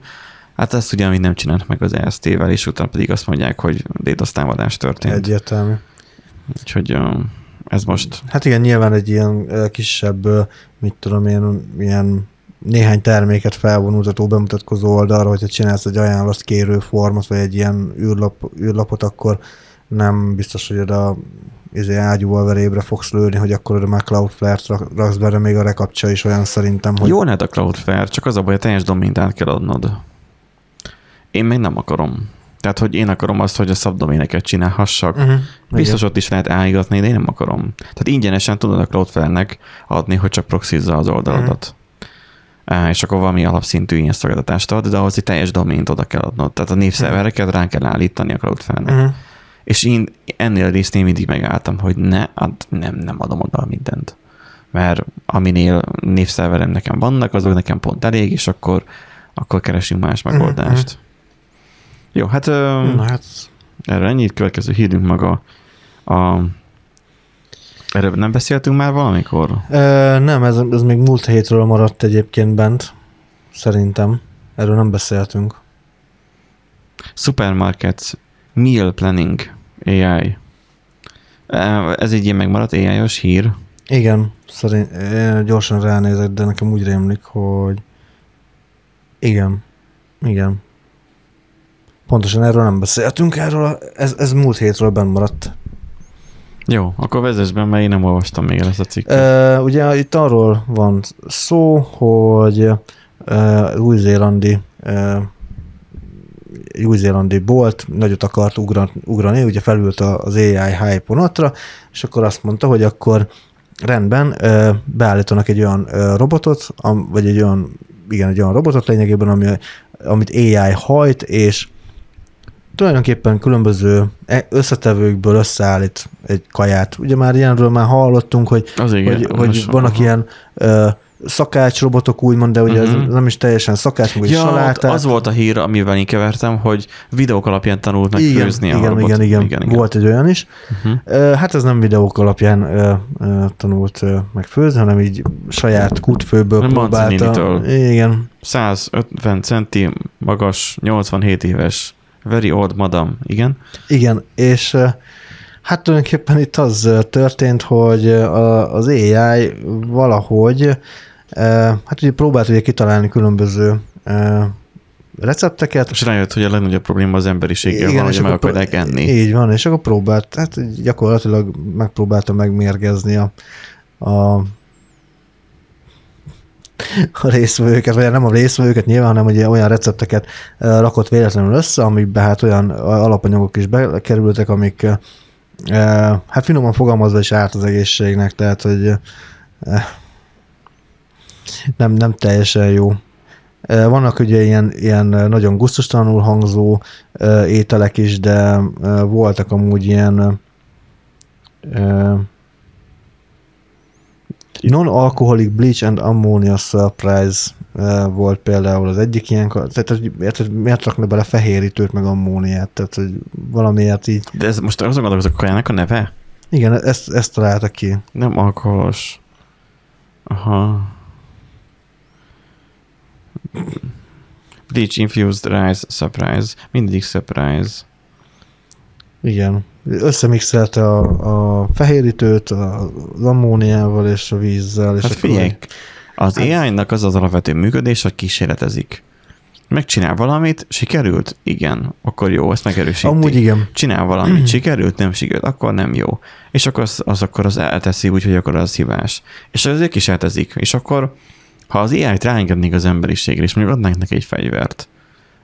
Hát ezt ugye még nem csinált meg az EST-vel, és utána pedig azt mondják, hogy DDoS támadás történt. Egy.
Egyértelmű.
Úgyhogy ez most
Hát igen, nyilván egy ilyen kisebb, mit tudom én, ilyen néhány terméket felvonultató, bemutatkozó oldalra, hogyha csinálsz egy ajánlott kérő formot, vagy egy ilyen űrlap, űrlapot, akkor nem biztos, hogy oda izé, ágyúval verébre fogsz lőni, hogy akkor oda már Cloudflare-t rak- raksz bele, még a rekapcsa is olyan szerintem, hogy
jó lehet a Cloudflare, csak az a baj, a teljes domént át kell adnod. Én még nem akarom. Tehát, hogy én akarom azt, hogy a szabdoméneket csinálhassak.
uh-huh.
Biztos ott is lehet állígatni, de én nem akarom. Tehát ingyenesen tudod a Cloudflare-nek adni, hogy csak proxizza az oldaladat. Uh, és akkor valami alapszintű ilyen szolgáltatást ad, de ahhoz egy teljes domént oda kell adnod. Tehát a névszervereket rá kell állítani a Cloudflare-nek.
Uh-huh.
És én ennél a résznél mindig megálltam, hogy ne, hát nem, nem adom oda mindent. Mert aminél névszerverem nekem vannak, azok nekem pont elég, és akkor, akkor keresünk más megoldást. Jó, hát
Na hát,
erről ennyit, következő hírünk maga a Erről nem beszéltünk már valamikor?
Ö, nem, ez, ez még múlt hétről maradt egyébként bent, szerintem. Erről nem beszéltünk.
Supermarkets Meal Planning AI. Ez egy ilyen megmaradt AI-os hír.
Igen, szerint, gyorsan ránézek, de nekem úgy rémlik, hogy igen, igen. Pontosan erről nem beszéltünk, erről a, ez, ez múlt hétről benn maradt.
Jó, akkor vezess be, mert én nem olvastam még el ezt a cikket.
Ugye itt arról van szó, hogy e, új-zélandi e, új-zélandi bolt nagyot akart ugran, ugrani, ugye felült az AI hype vonatra, és akkor azt mondta, hogy akkor rendben, beállítanak egy olyan robotot, vagy egy olyan, igen, egy olyan robotot lényegében, ami, amit AI hajt, és tulajdonképpen különböző e- összetevőkből összeállít egy kaját. Ugye már ilyenről már hallottunk, hogy,
Az igen.
hogy, hogy vannak
aha.
ilyen ö, szakácsrobotok úgymond, de ugye uh-huh. Ez nem is teljesen szakács, meg
Ja,
salátát.
az volt a hír, amivel én kevertem, hogy videók alapján tanult meg
igen,
főzni a
igen,
robot.
igen, igen, igen, volt egy olyan is.
Uh-huh.
Hát ez nem videók alapján tanult meg főzni, hanem így saját kútfőből
Nem
próbálta. Igen,
150 centi, magas, 87 éves, very old madam, igen.
igen, és hát tulajdonképpen itt az történt, hogy az AI valahogy, hát ugye próbált ugye kitalálni különböző recepteket,
És rájött, hogy a legnagyobb probléma az emberiséggel van, hogy meg akarják enni.
Így van, és akkor próbált, hát gyakorlatilag megpróbálta megmérgezni a, a a részvevőket, vagy nem a részvevőket nyilván, hanem ugye olyan recepteket rakott véletlenül össze, amikbe hát olyan alapanyagok is bekerültek, amik hát finoman fogalmazva is árt az egészségnek, tehát hogy nem, nem teljesen jó. Vannak ugye ilyen, ilyen nagyon gusztustalanul hangzó ételek is, de voltak amúgy ilyen Non-alcoholic bleach and ammonia surprise eh, volt például az egyik ilyen, tehát hogy érted, miért rakna bele fehérítőt meg ammóniát, tehát hogy valamiért így.
De ez most azon gondolkozok, a kajának a neve?
Igen, ezt, ezt találtak ki.
Nem alkoholos. Aha. Bleach infused rice surprise. Mindig surprise.
Igen. Összemixelte a, a fehérítőt az ammóniával és a vízzel. És
Hát figyelj, az AI-nak az az alapvető működés, hogy kísérletezik. Megcsinál valamit, sikerült? Igen, akkor jó, ezt megerősíti.
Amúgy igen.
Csinál valamit, sikerült, nem sikerült, akkor nem jó. És akkor az, az akkor az elteszi úgy, hogy akkor az hibás. És azért kísérletezik. És akkor, ha az AI-t ráengednék az emberiségre, és mondjuk adnánk neki egy fegyvert,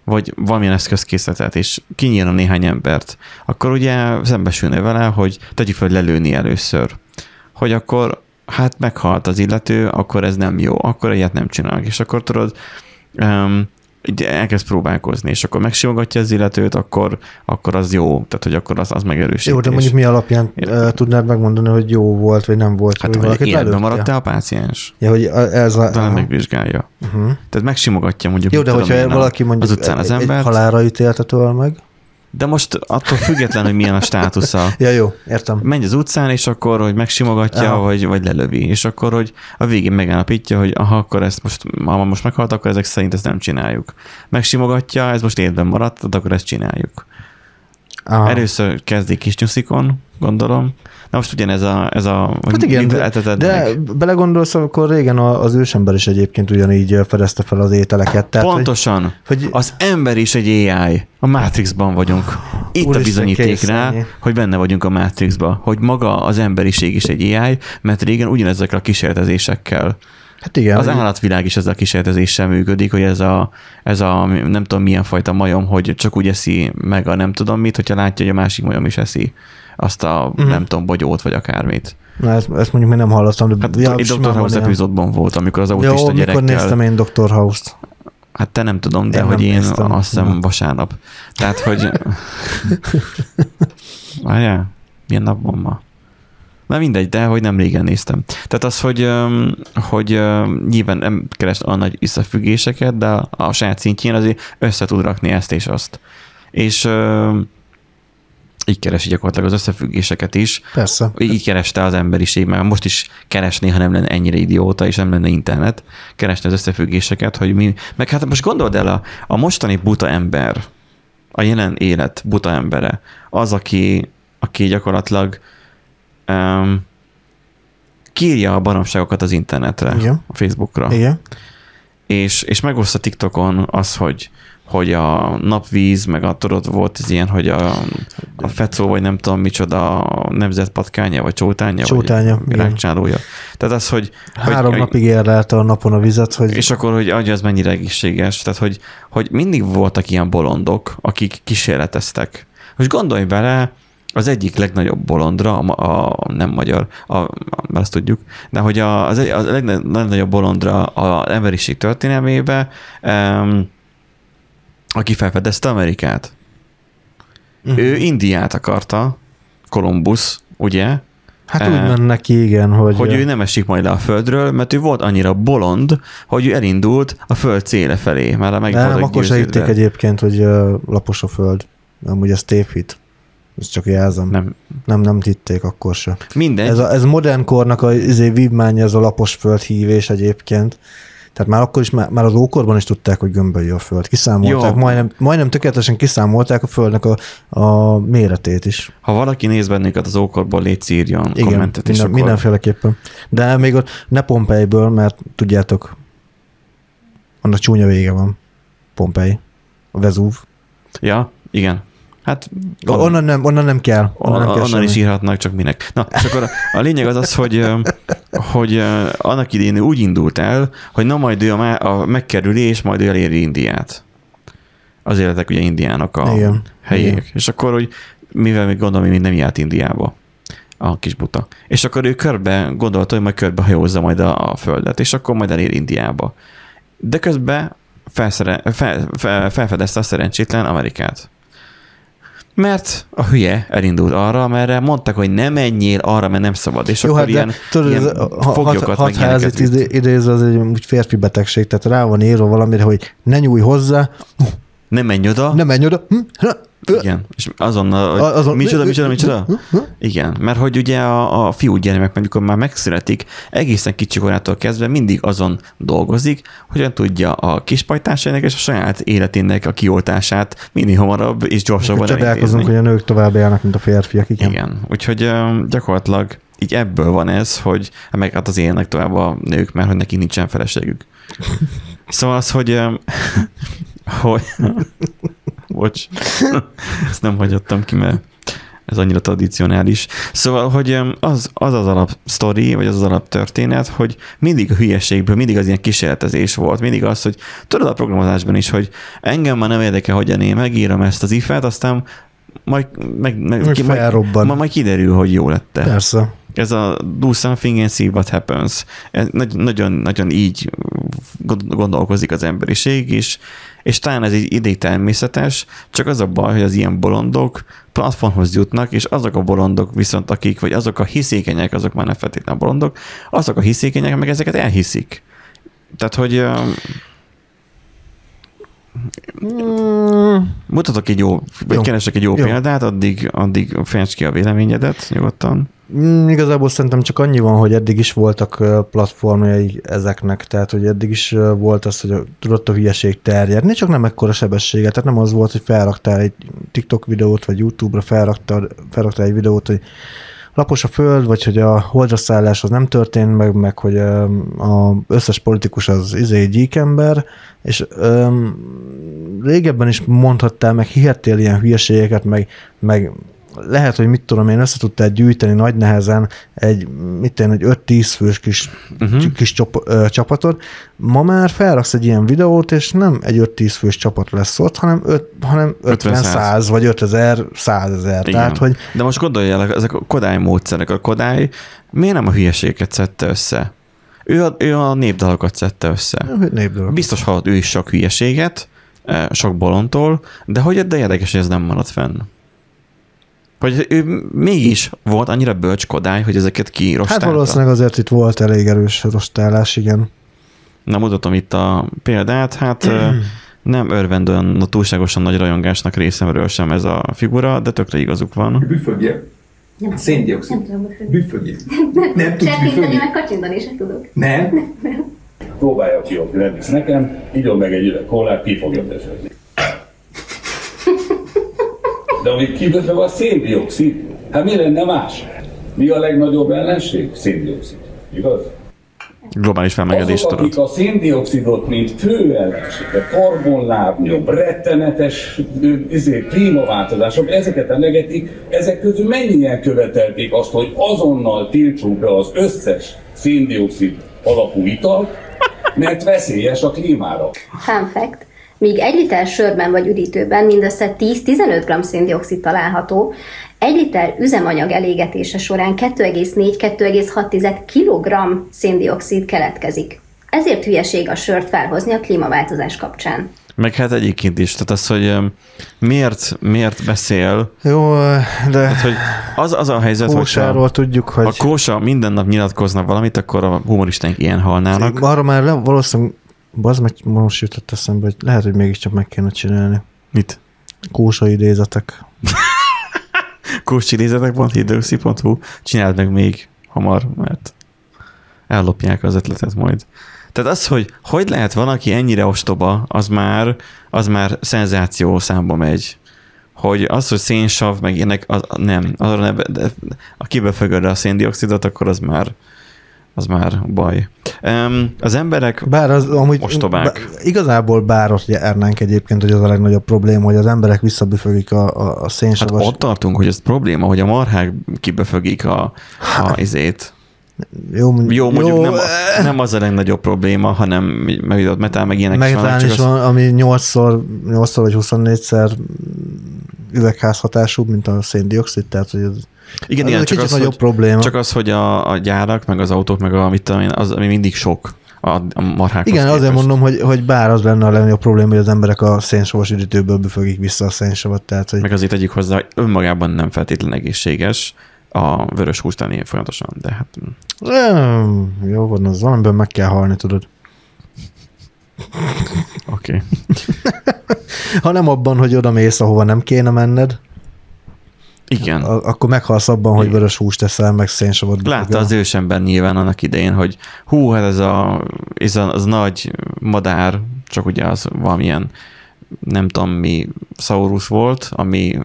vagy valamilyen eszközkészletet, és kinyírna néhány embert, akkor ugye szembesülne vele, hogy tegyük fel, lelőni először. Hogy akkor hát meghalt az illető, akkor ez nem jó, akkor ilyet nem csinálnak. És akkor tudod, um, így elkezd próbálkozni, és akkor megsimogatja az illetőt, akkor, akkor az jó, tehát hogy akkor az, az megerősítés.
Jó, de mondjuk mi alapján uh, tudnád megmondani, hogy jó volt, vagy nem volt?
Hát,
hogy lelőtte?
maradt-e a páciens?
Ja, hogy ez a...
Talán megvizsgálja.
Uh-huh.
Tehát megsimogatja mondjuk.
Jó, de hogyha
én,
valaki mondjuk
az utcán az
egy, egy
embert,
halálra ítélte től meg.
De most attól független, hogy milyen a státusza, [laughs]
Ja, jó, értem.
megy az utcán, és akkor, hogy megsimogatja,
Aha.
vagy, vagy lelövi, és akkor, hogy a végén megállapítja, hogy aha, akkor ezt most, ha most meghalt, akkor ezek szerint ezt nem csináljuk. Megsimogatja, ez most életben maradt, tehát akkor ezt csináljuk.
Aha.
Először kezdik kis nyuszikon, gondolom. Na most ugyanez a, ez a
Hát igen, de, de
meg.
belegondolsz, akkor régen az ősember is egyébként ugyanígy fedezte fel az ételeket. Tehát,
Pontosan.
Hogy, hogy
Az ember is egy AI. A Matrixban vagyunk. Itt
Úristen,
a bizonyíték rá, hogy benne vagyunk a Matrixban. Hogy maga az emberiség is egy AI, mert régen ugyanezekkel a kísérletezésekkel.
hát igen,
Az állatvilág is ezzel a kísérletezéssel működik, hogy ez a, ez a nem tudom milyen fajta majom, hogy csak úgy eszi meg a nem tudom mit, hogyha látja, hogy a másik majom is eszi azt a uh-huh. nem tudom, bogyót vagy akármit.
Na, ezt, ezt mondjuk még nem hallottam, de
Hát
ja, simán
Dr. House
ilyen.
epizódban volt, amikor az
Jó,
autista
mikor
gyerekkel...
néztem én Dr. House-t.
Hát te nem tudom, de
Én
hogy én
néztem.
azt hiszem
Na.
vasárnap. Tehát, hogy... [laughs] Várjál, milyen nap van ma? Na mindegy, de hogy nem régen néztem. Tehát az, hogy, hogy nyilván nem keres a nagy összefüggéseket, de a, saját szintjén azért össze tud rakni ezt és azt. És így keresi gyakorlatilag az összefüggéseket is.
Persze.
Így kereste az emberiség, mert most is keresné, ha nem lenne ennyire idióta, és nem lenne internet, keresne az összefüggéseket, hogy mi... Meg hát most gondold el, a, a mostani buta ember, a jelen élet buta embere, az, aki, aki gyakorlatilag um, kírja a baromságokat az internetre,
Igen.
a Facebookra,
Igen.
és, és megoszta TikTokon az, hogy hogy a napvíz, meg a tudod, volt ez ilyen, hogy a, a fecó, vagy nem tudom micsoda, a nemzetpatkánya, vagy csótánya,
Csótánya,
vagy rákcsálója. Tehát az, hogy...
Három
hogy,
napig érlelte a napon a vizet, hogy
És akkor, hogy adja, az mennyire egészséges. Tehát, hogy, hogy mindig voltak ilyen bolondok, akik kísérleteztek. Most gondolj bele, az egyik legnagyobb bolondra, a, a nem magyar, a, a, azt tudjuk, de hogy a, az, egy, az legnagyobb bolondra az emberiség történelmébe, um, aki felfedezte Amerikát.
Mhm.
Ő Indiát akarta, Kolumbusz, ugye?
hát
eh,
úgy ment neki, igen, hogy,
hogy ő nem esik majd le a földről, mert ő volt annyira bolond, hogy ő elindult a föld céle felé. Már meg
nem, akkor se hitték egyébként, hogy lapos a föld. Amúgy ez tévhit. Ez csak jelzem. Nem,
Nem.
nem, hitték akkor se.
Mindegy.
Ez, a, ez modern kornak a izé, vívmánya, ez a lapos föld hívés egyébként. Tehát már akkor is, már, már az ókorban is tudták, hogy gömbölyű a föld. Kiszámolták,
Jó.
majdnem, majdnem tökéletesen kiszámolták a földnek a, a méretét is.
Ha valaki néz bennünket az ókorból, légy írjon
Igen,
kommentet,
minden,
akkor...
mindenféleképpen. De még ott ne Pompeiből, mert tudjátok, annak csúnya vége van. Pompei. A Vezúv.
Ja, igen. Hát
On, onnan, nem, onnan nem kell. Onnan, nem kell
onnan is írhatnak, csak minek. Na, és akkor a, a lényeg az az, hogy, hogy annak idén úgy indult el, hogy na majd ő a, a megkerüli, és majd ő eléri Indiát. Az életek ugye Indiának a
Igen,
helyék.
igen.
És akkor, hogy mivel még gondolom, hogy nem járt Indiába a kis buta. És akkor ő körbe gondolta, hogy majd körbe hajózza majd a, a földet, és akkor majd elér Indiába. De közben felszere, fel, fel, felfedezte a szerencsétlen Amerikát. Mert a hülye elindult arra, merre mondtak, hogy nem menjél arra, mert nem szabad. És
Jó,
akkor
hát
ilyen,
tudod,
ilyen
a hat,
foglyokat,
hat
vitt.
idé, idéz, az egy úgy férfi betegség, tehát rá van írva valamire, hogy ne nyújj hozzá,
Nem menj oda,
ne menj oda, hm, ha,
Igen, és azonnal, hogy
azon-
micsoda, micsoda, micsoda? Igen, mert hogy ugye a, a fiú gyermek, amikor már megszületik, egészen kicsi korától kezdve mindig azon dolgozik, hogyan tudja a kispajtásainak és a saját életének a kioltását minél hamarabb és gyorsabban
Csodálkozunk, hogy a nők tovább élnek, mint a férfiak. Igen.
Igen, úgyhogy gyakorlatilag így ebből van ez, hogy meg hát az élnek tovább a nők, mert hogy neki nincsen feleségük. Szóval az, hogy, [laughs] hogy bocs, [laughs] ezt nem hagyottam ki, mert ez annyira tradicionális. Szóval, hogy az az, az alap sztori, vagy az az alap történet, hogy mindig a hülyeségből, mindig az ilyen kísérletezés volt, mindig az, hogy tudod a programozásban is, hogy engem már nem érdekel, hogyan én megírom ezt az ifet, aztán majd, meg, meg, ki, majd, majd, majd kiderül, hogy jó lett
Persze.
Ez a do something and see what happens. Ez nagy- nagyon, nagyon így gond- gondolkozik az emberiség is, és talán ez egy idég természetes, csak az a baj, hogy az ilyen bolondok platformhoz jutnak, és azok a bolondok viszont, akik, vagy azok a hiszékenyek, azok már nem feltétlenül bolondok, azok a hiszékenyek, meg ezeket elhiszik. Tehát, hogy
Mm,
mutatok egy jó, vagy
Jó.
keresek egy jó,
Jó.
példát, addig, addig fejtsd ki a véleményedet nyugodtan.
Mm, Igazából szerintem csak annyi van, hogy eddig is voltak platformjai ezeknek, tehát hogy eddig is volt az, hogy tudott a hülyeség terjedni, csak nem ekkora sebességet, tehát nem az volt, hogy felraktál egy TikTok videót, vagy YouTube-ra felraktál, felraktál egy videót, hogy lapos a föld, vagy hogy a holdra szállás az nem történt meg, meg hogy ö, a összes politikus az izé gyíkember, és öm, régebben is mondhattál, meg hihettél ilyen hülyeségeket, meg, meg lehet, hogy mit tudom én, össze tudtál gyűjteni nagy nehezen egy, mit tudom, egy 5-10 fős kis, uh-huh. kis csop, ö, csapatot. Ma már felraksz egy ilyen videót, és nem egy 5-10 fős csapat lesz ott, hanem, öt, hanem 50-100 vagy 5000, 100 ezer. Tehát, hogy
De most gondolj el, ezek a Kodály módszerek. A Kodály miért nem a hülyeséget szedte össze? Ő a, ő a népdalokat szedte össze.
népdolog.
Biztos hallott ő is sok hülyeséget, sok bolondtól, de hogy de érdekes, hogy ez nem maradt fenn. Hogy ő mégis volt annyira bölcs Kodály, hogy ezeket kirostálta.
Hát valószínűleg azért itt volt elég erős rostálás, igen.
Na, mutatom itt a példát. Hát [clears throat] nem örvend olyan túlságosan nagy rajongásnak részemről sem ez a figura, de tökre igazuk van.
Büfögje.
Nem,
Széndiokszid.
Nem tudom, hogy
Büfögje. Nem tudsz
Csettinteni,
büfögni?
meg kacsintani se tudok.
Nem?
Próbálja ki, hogy nem visz nekem, igyon meg egy üveg kólát, ki fogja befőzni. De amit kibefög a széndiokszid, hát mi lenne más? Mi a legnagyobb ellenség? Széndiokszid. Igaz?
Globális felmelegedés
Azok, akik a széndiokszidot, mint fő ellenséget, karbonlábnyom, rettenetes izé, klímaváltozások, ezeket emlegetik, ezek közül mennyien követelték azt, hogy azonnal tiltsuk be az összes széndiokszid alapú italt, mert veszélyes a klímára.
Fun fact, míg egy liter sörben vagy üdítőben mindössze 10-15 g széndiokszid található, egy liter üzemanyag elégetése során 2,4-2,6 kg széndiokszid keletkezik. Ezért hülyeség a sört felhozni a klímaváltozás kapcsán.
Meg hát egyébként is, tehát az, hogy miért, miért beszél,
Jó, de
tehát, hogy az, az a helyzet, hogy
Kósáról tudjuk, hogy
a kósa minden nap nyilatkozna valamit, akkor a humoristáink ilyen halnának.
arra már le, valószínűleg, az meg most jutott eszembe, hogy lehet, hogy mégiscsak meg kéne csinálni.
Mit?
Kósa idézetek. [laughs]
kósidézetek.hidroxi.hu Csináld meg még hamar, mert ellopják az ötletet majd. Tehát az, hogy hogy lehet van, aki ennyire ostoba, az már, az már szenzáció számba megy. Hogy az, hogy szénsav, meg ilyenek, az, nem. Arra ne, be- de, aki befögöd a széndiokszidot, akkor az már, az már baj. Um, az emberek,
Bár az amúgy
Ostobák.
bá- igazából bár ott járnánk egyébként, hogy az a legnagyobb probléma, hogy az emberek visszabüfögik a, a, a
hát
szénsavas.
ott tartunk, hogy ez probléma, hogy a marhák kibefögik a, a izét.
jó, mondjuk,
Jó, mondjuk nem, nem az a legnagyobb probléma, hanem meg ott metál, meg ilyenek is vannak, csak
is
az-
van, ami 8-szor, 8 vagy 24-szer üvegházhatású, mint a széndiokszid, tehát hogy ez,
Igen, igen, csak az,
nagyobb
hogy,
probléma.
csak az, hogy a, a gyárak, meg az autók, meg a mit tudom én, az, ami mindig sok a, a marhákhoz
Igen, azért
képest.
mondom, hogy, hogy bár az lenne a legnagyobb probléma, hogy az emberek a szénsavas üdítőből büfögik vissza a szénsavat, tehát hogy
Meg azért tegyük hozzá, hogy önmagában nem feltétlenül egészséges a vörös húst tenni folyamatosan, de hát
Nem, jó van, az valamiben meg kell halni, tudod.
Oké. [laughs] Okay.
hanem abban, hogy oda mész, ahova nem kéne menned,
Igen.
a- akkor meghalsz abban, hogy vörös húst teszel, meg szénsavot.
Látta az ősember nyilván annak idején, hogy hú, hát ez a, ez a az nagy madár, csak ugye az valamilyen, nem tudom mi, Saurus volt, ami,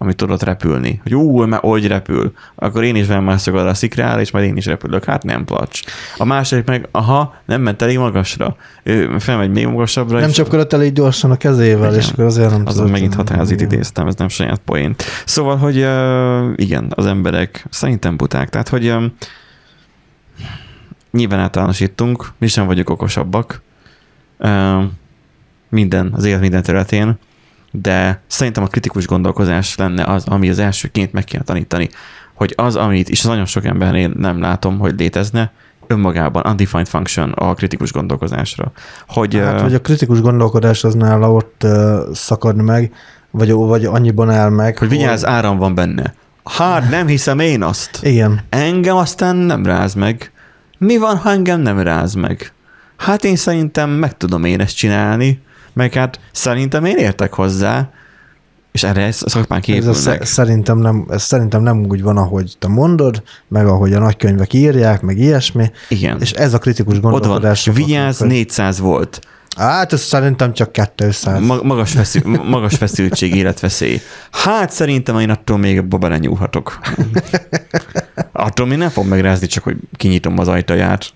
ami tudott repülni. Hogy ú, mert hogy repül. Akkor én is felmászok arra a szikrára, és majd én is repülök. Hát nem placs. A második meg, aha, nem ment elég magasra. Ő felmegy még magasabbra.
Nem
és-
csapkodott elég gyorsan a kezével,
Igen.
és akkor azért nem
azon megint
Igen.
idéztem, ez nem saját poén. Szóval, hogy igen, az emberek szerintem buták. Tehát, hogy nyilván általánosítunk, mi sem vagyunk okosabbak. Minden, az élet minden területén, de szerintem a kritikus gondolkozás lenne az, ami az elsőként meg kéne tanítani, hogy az, amit, és nagyon sok embernél nem látom, hogy létezne, önmagában undefined function a kritikus gondolkozásra. Hogy,
Hát, vagy a kritikus gondolkodás az nála ott uh, szakad meg, vagy, vagy annyiban áll meg.
Hogy vigyázz, áram van benne. Hát nem hiszem én azt.
Igen.
Engem aztán nem ráz meg. Mi van, ha engem nem ráz meg? Hát én szerintem meg tudom én ezt csinálni, meg hát szerintem én értek hozzá, és erre szakmán
Ez
képülnek.
sze- szerintem, nem, ez szerintem nem úgy van, ahogy te mondod, meg ahogy a nagykönyvek írják, meg ilyesmi,
Igen.
és ez a kritikus
Ott van,
gondolkodás.
vigyázz,
hogy-
400 volt.
Hát ez szerintem csak 200.
Ma- magas, feszül, magas feszültség, életveszély. Hát szerintem én attól még abba belenyúlhatok. [laughs] Attól még nem fog megrázni, csak hogy kinyitom az ajtaját.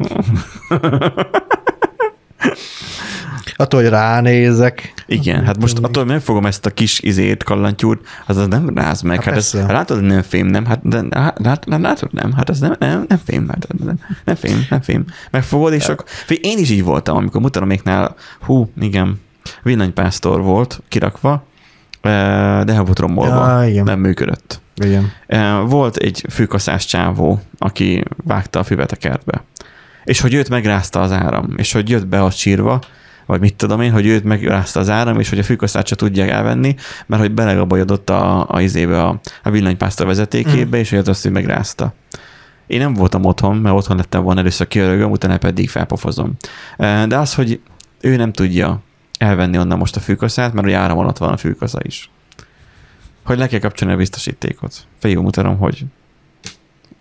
Attól, hogy ránézek.
Igen, hát most attól hogy megfogom ezt a kis izét, kallantyút, az, az nem ráz meg.
Hát
Hát, ez, látod, hogy nem fém, nem? Hát, de, hát, lát, lát, látod, nem? Hát ez nem, nem, nem fém, hát, nem, nem fém, nem fém. Megfogod, és akkor... Én is így voltam, amikor mutaroméknál, hú, igen, villanypásztor volt kirakva, eh, de el volt romolva,
Ja, igen.
nem működött.
Igen.
Eh, Volt egy fűkaszás csávó, aki vágta a füvet a kertbe. És hogy őt megrázta az áram, és hogy jött be a sírva, vagy mit tudom én, hogy őt megrázta az áram, és hogy a fűkaszát se tudják elvenni, mert hogy belegabajodott a, a, izébe, a, a villanypásztor vezetékébe, és hogy azt ő megrázta. Én nem voltam otthon, mert otthon lettem volna először kiörögöm, utána pedig felpofozom. De az, hogy ő nem tudja elvenni onnan most a fűkaszát, mert hogy áram alatt van a fűkasza is. Hogy le kell kapcsolni a biztosítékot. Fiú, mutatom, hogy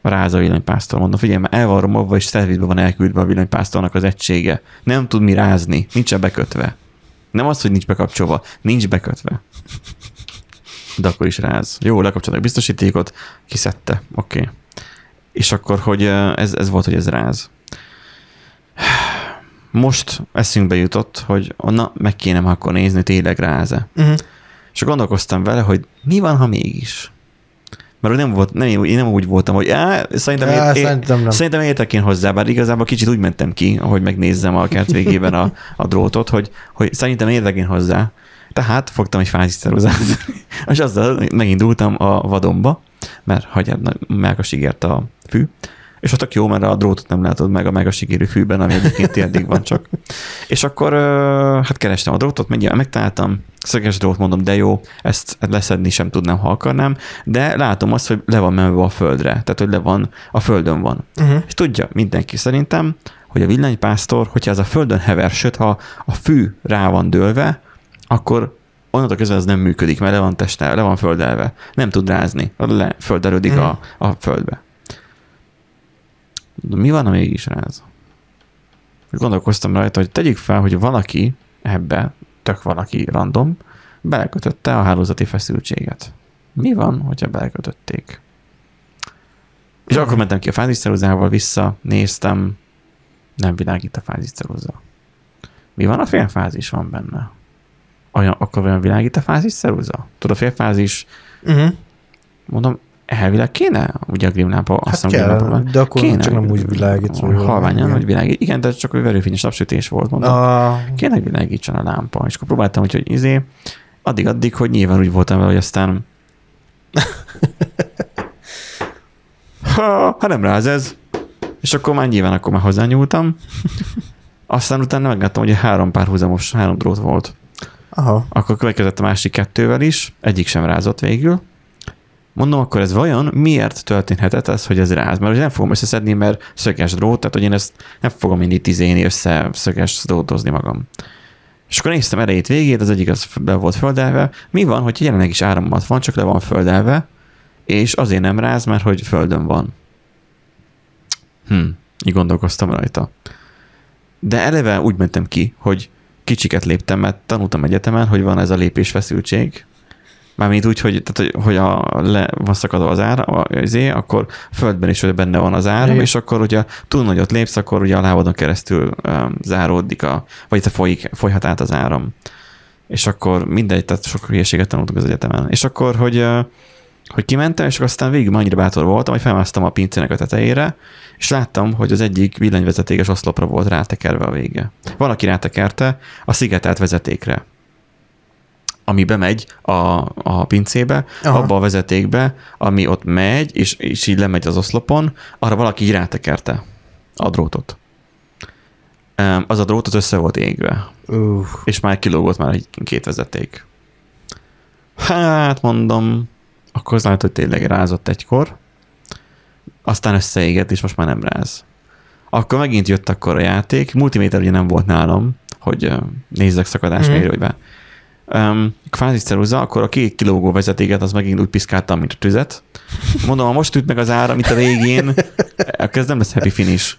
ráz a villanypásztor. Mondom, figyelj, mert el van romolva, és szervizbe van elküldve a villanypásztornak az egysége. Nem tud mi rázni, nincsen bekötve. Nem az, hogy nincs bekapcsolva, nincs bekötve. De akkor is ráz. Jó, lekapcsoltak a biztosítékot, kiszedte, oké. Okay. És akkor, hogy ez, ez volt, hogy ez ráz. Most eszünkbe jutott, hogy na, meg kéne már akkor nézni, tényleg ráz-e.
Uh-huh.
És gondolkoztam vele, hogy mi van, ha mégis? Mert nem volt, nem, én nem úgy voltam, hogy á, szerintem,
Á,
ér,
szerintem nem.
szerintem értek én hozzá, bár igazából kicsit úgy mentem ki, ahogy megnézzem a kert végében a, a drótot, hogy, hogy szerintem értek én hozzá. Tehát fogtam egy fázisszerozát, és azzal megindultam a vadomba, mert hagyjad, mágas ígért a fű, és ott tök jó, mert a drótot nem látod meg a mágas ígérő fűben, ami egyébként térdig van csak. És akkor hát kerestem a drótot, mindjárt megtaláltam, szöges drót mondom, de jó, ezt leszedni sem tudnám, ha akarnám, de látom azt, hogy le van menve a földre, tehát hogy le van, a földön van.
Uh-huh.
És tudja mindenki szerintem, hogy a villanypásztor, hogyha ez a földön hever, sőt, ha a fű rá van dőlve, akkor onnantól kezdve ez nem működik, mert le van testel, le van földelve. Nem tud rázni, le földelődik
Mhm.
a, a földbe. De mi van, ha mégis ráz? Gondolkoztam rajta, hogy tegyük fel, hogy valaki ebbe, tök valaki random, belekötötte a hálózati feszültséget. Mi van, hogyha belekötötték? És akkor mentem ki a fázisceruzával vissza, néztem, nem világít a fázisceruza. Mi van, a félfázis van benne? Olyan, akkor olyan világít a fázisceruza? Tudod, a félfázis,
Uh-huh.
mondom, elvileg kéne, ugye a grimlámpa, azt
Hát
hiszem,
kell,
grimlámpa
de akkor csak nem úgy világít, jól
Halványan, hogy világít. Igen, de csak hogy verőfényes napsütés volt, mondom.
A,
Kéne, hogy világítson a lámpa. És akkor próbáltam, hogy, hogy izé, addig-addig, hogy nyilván úgy voltam vele, hogy aztán [laughs] ha, ha nem ráz ez, és akkor már nyilván akkor már hozzányúltam. [laughs] Aztán utána megláttam, hogy három párhuzamos, három drót volt.
aha.
Akkor következett a másik kettővel is, egyik sem rázott végül. Mondom, akkor ez vajon miért történhetett ez, hogy ez ráz? Mert ugye nem fogom összeszedni, mert szöges drót, tehát hogy én ezt nem fogom mindig tizéni össze szöges drótozni magam. És akkor néztem elejét végét, az egyik az be volt földelve. Mi van, hogy jelenleg is áramat van, csak le van földelve, és azért nem ráz, mert hogy földön van. Hm, így gondolkoztam rajta. De eleve úgy mentem ki, hogy kicsiket léptem, mert tanultam egyetemen, hogy van ez a lépésfeszültség, Mármint úgy, hogy, tehát, hogy, hogy a, le van szakadva az ára, az é, akkor földben is hogy benne van az áram, Igen. és akkor, hogyha túl nagyot lépsz, akkor ugye a lábadon keresztül um, záródik, a, vagy itt folyik, folyhat át az áram. És akkor mindegy, tehát sok hülyeséget tanultuk az egyetemen. És akkor, hogy, uh, hogy kimentem, és aztán végül annyira bátor voltam, hogy felmásztam a pincének a tetejére, és láttam, hogy az egyik villanyvezetékes oszlopra volt rátekerve a vége. Valaki rátekerte a szigetelt vezetékre ami bemegy a, a pincébe, Aha. abba a vezetékbe, ami ott megy, és, és így lemegy az oszlopon, arra valaki így rátekerte a drótot. Az a drótot össze volt égve. Uh. És már kilógott már egy két vezeték. Hát mondom, akkor az lehet, hogy tényleg rázott egykor, aztán összeégett, és most már nem ráz. Akkor megint jött akkor a játék, multiméter ugye nem volt nálam, hogy nézzek szakadásmérőbe. Mm um, kvázi ceruza, akkor a két kilógó vezetéket az megint úgy piszkáltam, mint a tüzet. Mondom, ha most üt meg az ára, mint a végén, akkor ez nem lesz happy finish.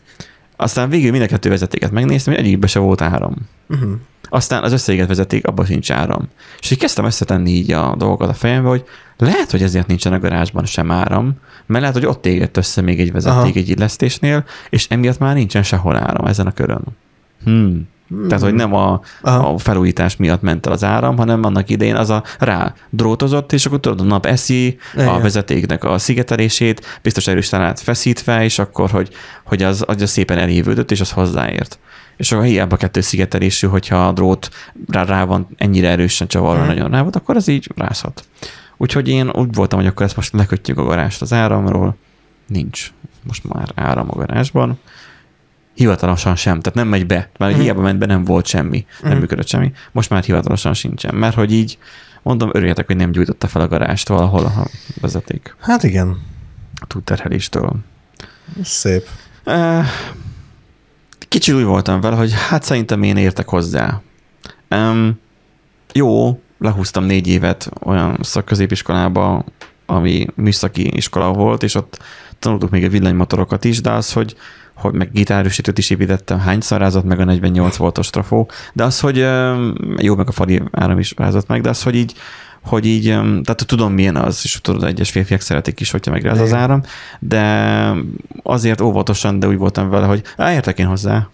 Aztán végül mind a kettő vezetéket megnéztem, hogy egyikbe se volt áram. Uh-huh. Aztán az összeégett vezeték, abban sincs áram. És így kezdtem összetenni így a dolgokat a fejembe, hogy lehet, hogy ezért nincsen a garázsban sem áram, mert lehet, hogy ott égett össze még egy vezeték Aha. egy illesztésnél, és emiatt már nincsen sehol áram ezen a körön. Hmm. Tehát, hogy nem a, a felújítás miatt ment el az áram, hanem annak idején az a rá drótozott, és akkor tudod, a nap eszi Igen. a vezetéknek a szigetelését, biztos erősen át feszítve, és akkor, hogy, hogy az, az szépen elévődött, és az hozzáért. És akkor hiába kettő szigetelésű, hogyha a drót rá, rá van ennyire erősen csavarva, hmm. nagyon rá volt, akkor az így rázhat. Úgyhogy én úgy voltam, hogy akkor ezt most lekötjük a garást az áramról. Nincs most már áram a garázsban hivatalosan sem, tehát nem megy be. Már mm. hiába ment be, nem volt semmi, nem mm. működött semmi. Most már hivatalosan sincsen, mert hogy így mondom, örüljetek, hogy nem gyújtotta fel a garást valahol a vezeték.
Hát igen.
A túlterheléstől.
Szép.
Kicsit úgy voltam vele, hogy hát szerintem én értek hozzá. Um, jó, lehúztam négy évet olyan szakközépiskolába, ami műszaki iskola volt, és ott tanultuk még a villanymotorokat is, de az, hogy hogy meg gitárosítőt is építettem, hányszor rázott meg a 48 voltos trafó, de az, hogy jó, meg a fali áram is rázott meg, de az, hogy így hogy így, tehát tudom milyen az, és tudod, egyes férfiak szeretik is, hogyha megráz az áram, de azért óvatosan, de úgy voltam vele, hogy értek én hozzá.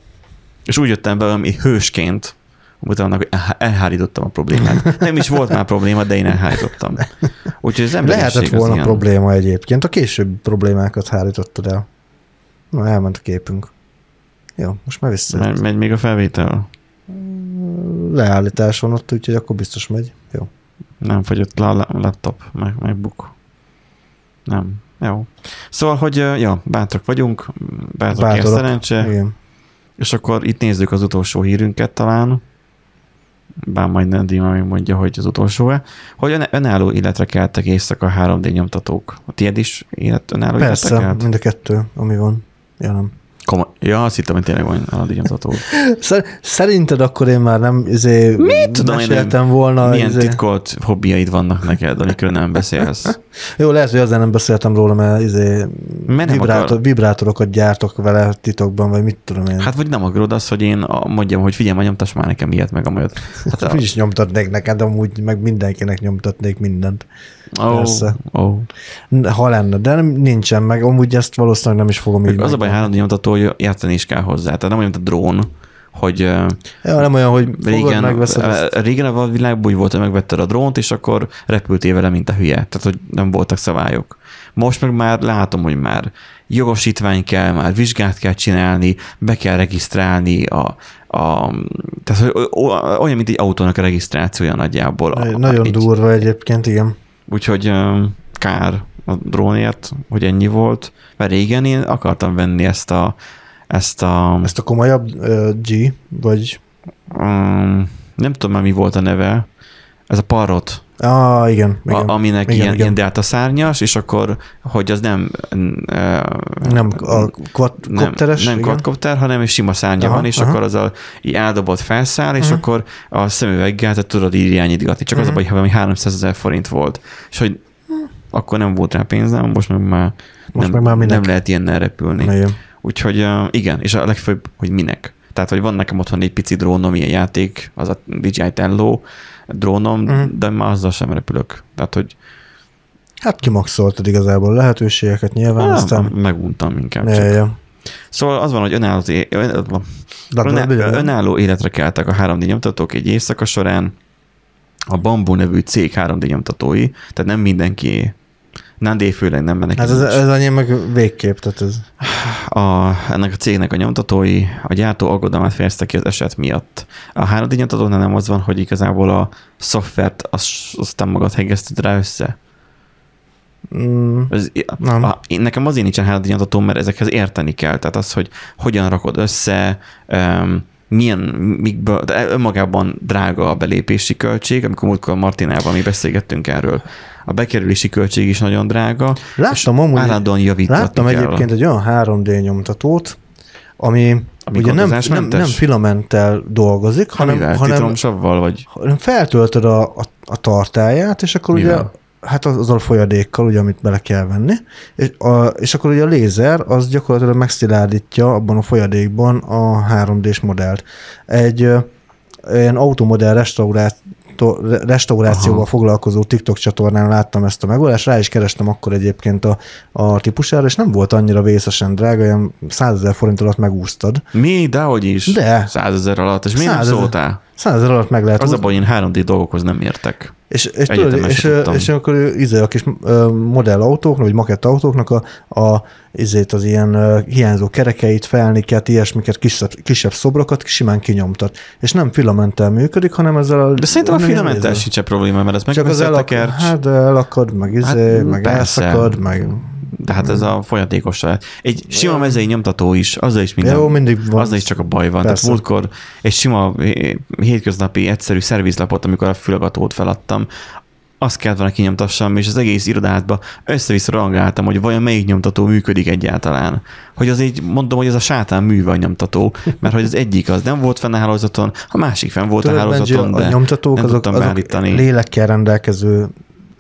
És úgy jöttem ami hősként, utána, hogy elhárítottam a problémát. Nem is volt már probléma, de én elhárítottam. Úgyhogy az
Lehetett volna ilyen... probléma egyébként. A később problémákat hárítottad el. Na, elment a képünk. Jó, most már vissza.
Megy, megy még a felvétel?
Leállítás van ott, úgyhogy akkor biztos megy. Jó.
Nem fogyott le a laptop, meg MacBook. Nem. Jó. Szóval, hogy ja, bátrak vagyunk, bátrak Bátorok. szerencse. Igen. És akkor itt nézzük az utolsó hírünket talán. Bár majd Dima még mondja, hogy az utolsó-e. Hogy önálló életre keltek éjszaka 3D nyomtatók. A tiéd is élet, önálló
Persze, életre kelt? mind a kettő, ami van. Ja, nem.
Komoly. Ja, azt hittem, hogy tényleg van aladinyomtató.
Szerinted akkor én már nem izé
Mit tudom
meséltem én, volna.
Milyen izé... titkolt hobbiaid vannak neked, amikről nem beszélsz?
Jó, lehet, hogy azért nem beszéltem róla, mert izé mert vibrátor, akar... vibrátorokat gyártok vele titokban, vagy mit tudom én.
Hát vagy nem akarod azt, hogy én mondjam, hogy figyelj, nyomtass már nekem ilyet, meg amelyet. [laughs]
Hát a... is nyomtatnék neked, amúgy meg mindenkinek nyomtatnék mindent.
Oh, Persze. Oh.
Ha lenne, de nem, nincsen meg, amúgy ezt valószínűleg nem is fogom így.
Az a baj, három nyomtató, hogy jártani is kell hozzá. Tehát nem olyan, mint a drón, hogy
ja, nem olyan, hogy
régen, megveszed régen a világban úgy volt, hogy megvetted a drónt, és akkor repültél vele, mint a hülye. Tehát, hogy nem voltak szabályok. Most meg már látom, hogy már jogosítvány kell, már vizsgát kell csinálni, be kell regisztrálni a, a tehát hogy olyan, mint egy autónak a regisztrációja nagyjából.
A, Nagyon a, durva egyébként, igen.
Úgyhogy kár a drónért, hogy ennyi volt, mert régen én akartam venni ezt a ezt a...
Ezt a komolyabb uh, G, vagy...
Um, nem tudom már mi volt a neve. Ez a Parrot
Ah, igen. igen.
a, aminek
igen,
ilyen,
igen.
ilyen delta szárnyas, és akkor, hogy az nem uh,
Nem a quadcopteres,
nem, nem quadcopter, hanem egy sima szárnya
Aha,
van, és
aha.
akkor az a így eldobott felszáll, és
Aha.
akkor a szemüveggel te tudod így irányítgatni. Csak az a
Mhm.
baj, hogy valami 300 ezer forint volt. És hogy akkor nem volt rá pénzem, most meg már,
Most
nem,
meg már minek?
nem lehet ilyennel repülni.
Igen.
Úgyhogy igen, és a legfőbb, hogy minek. Tehát, hogy van nekem otthon egy pici drónom, ilyen játék, az a DJI Tello drónom,
Mhm.
de már azzal sem repülök. Tehát, hogy
Hát kimaxoltad igazából lehetőségeket nyilván,
ah,
aztán...
meguntam inkább. Csak.
ja.
Szóval az van, hogy önálló, önálló életre keltek a 3D nyomtatók egy éjszaka során. A Bamboo nevű cég 3D nyomtatói, tehát nem mindenki, nem főleg nem mennek.
Hát ez, ez annyi meg végkép, tehát ez...
a, ennek a cégnek a nyomtatói, a gyártó aggodalmát fejezte ki az eset miatt. A 3D nyomtatónál nem az van, hogy igazából a szoftvert azt, aztán magad hegeszted rá össze.
Mm,
Ez,
Nem.
A, nekem azért nincsen 3D nyomtatóm, mert ezekhez érteni kell. Tehát az, hogy hogyan rakod össze, um, milyen, mikből, de önmagában drága a belépési költség, amikor múltkor Martinával mi beszélgettünk erről. A bekerülési költség is nagyon drága,
Láttam amúgy,
állandóan javítani
láttam
kell.
egyébként egy olyan 3D nyomtatót, ami,
Ami
ugye nem, nem, nem filamenttel dolgozik, hanem,
Amivel?
hanem,
Citromsavval, vagy
hanem feltöltöd a, a, a tartályát, és akkor
Mivel?
ugye hát az, azzal a folyadékkal, ugye, amit bele kell venni, és, a, és akkor ugye a lézer az gyakorlatilag megszilárdítja abban a folyadékban a 3D-s modellt. Egy ö, ilyen automodell restaurát, restaurációval
Aha.
foglalkozó TikTok csatornán láttam ezt a megoldást, rá is kerestem akkor egyébként a, a típusára, és nem volt annyira vészesen drága, olyan 100 ezer forint alatt megúsztad.
Mi? Dehogy is.
De.
Százezer alatt. És miért nem
100 ezer.
szóltál?
100 ezer alatt meg lehet
Az a baj, én 3D dolgokhoz nem értek.
És, és, tudod, és,
tudtam.
és akkor izé, a kis modellautóknak, vagy makettautóknak a, a izét az ilyen hiányzó kerekeit, felniket, ilyesmiket, kisebb, kisebb szobrokat simán kinyomtat. És nem filamenttel működik, hanem ezzel a...
De szerintem a filamenttel sincs probléma, mert ez
Csak az elak,
megveszetteker.
hát elakad, meg izé,
Hát,
meg
persze.
elszakad, meg...
De hát ez a folyatékos lehet. Egy sima mezei nyomtató is, azzal is minden.
Jó, mindig van.
Azzal is csak a baj van.
Persze.
Tehát múltkor egy sima hétköznapi egyszerű szervizlapot, amikor a fülagatót feladtam, azt kellett volna kinyomtassam, és az egész irodátba össze-vissza rangáltam, hogy vajon melyik nyomtató működik egyáltalán. Hogy az így mondom, hogy ez a sátán műve a nyomtató, mert hogy az egyik az nem volt fenn a hálózaton, a másik fenn volt
Tudod,
a
Benji,
hálózaton, de
a nyomtatók
nem
azok,
tudtam
azok
beállítani.
lélekkel rendelkező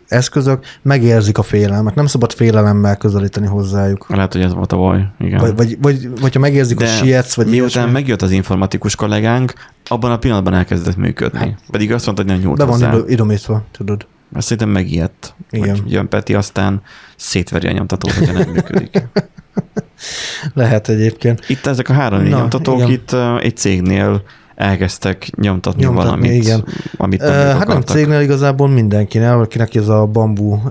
eszközök, megérzik a félelmet, nem szabad félelemmel közelíteni hozzájuk.
Lehet, hogy ez volt a baj. Igen.
Vagy, vagy, vagy, vagy ha megérzik, hogy sietsz, vagy
miután
ilyesmi.
megjött az informatikus kollégánk, abban a pillanatban elkezdett működni. Pedig azt mondta, hogy nem nyúlt
van
hozzá.
idő- idomítva, tudod.
Azt szerintem megijedt.
Igen.
Hogy jön Peti, aztán szétveri a nyomtatót, hogyha nem működik. [laughs]
Lehet egyébként.
Itt ezek a három
Na,
nyomtatók
igen.
itt egy cégnél elkezdtek nyomtatni,
Nyomtatni,
valamit,
igen.
amit nem
hát nem cégnél igazából mindenkinél, akinek ez a bambú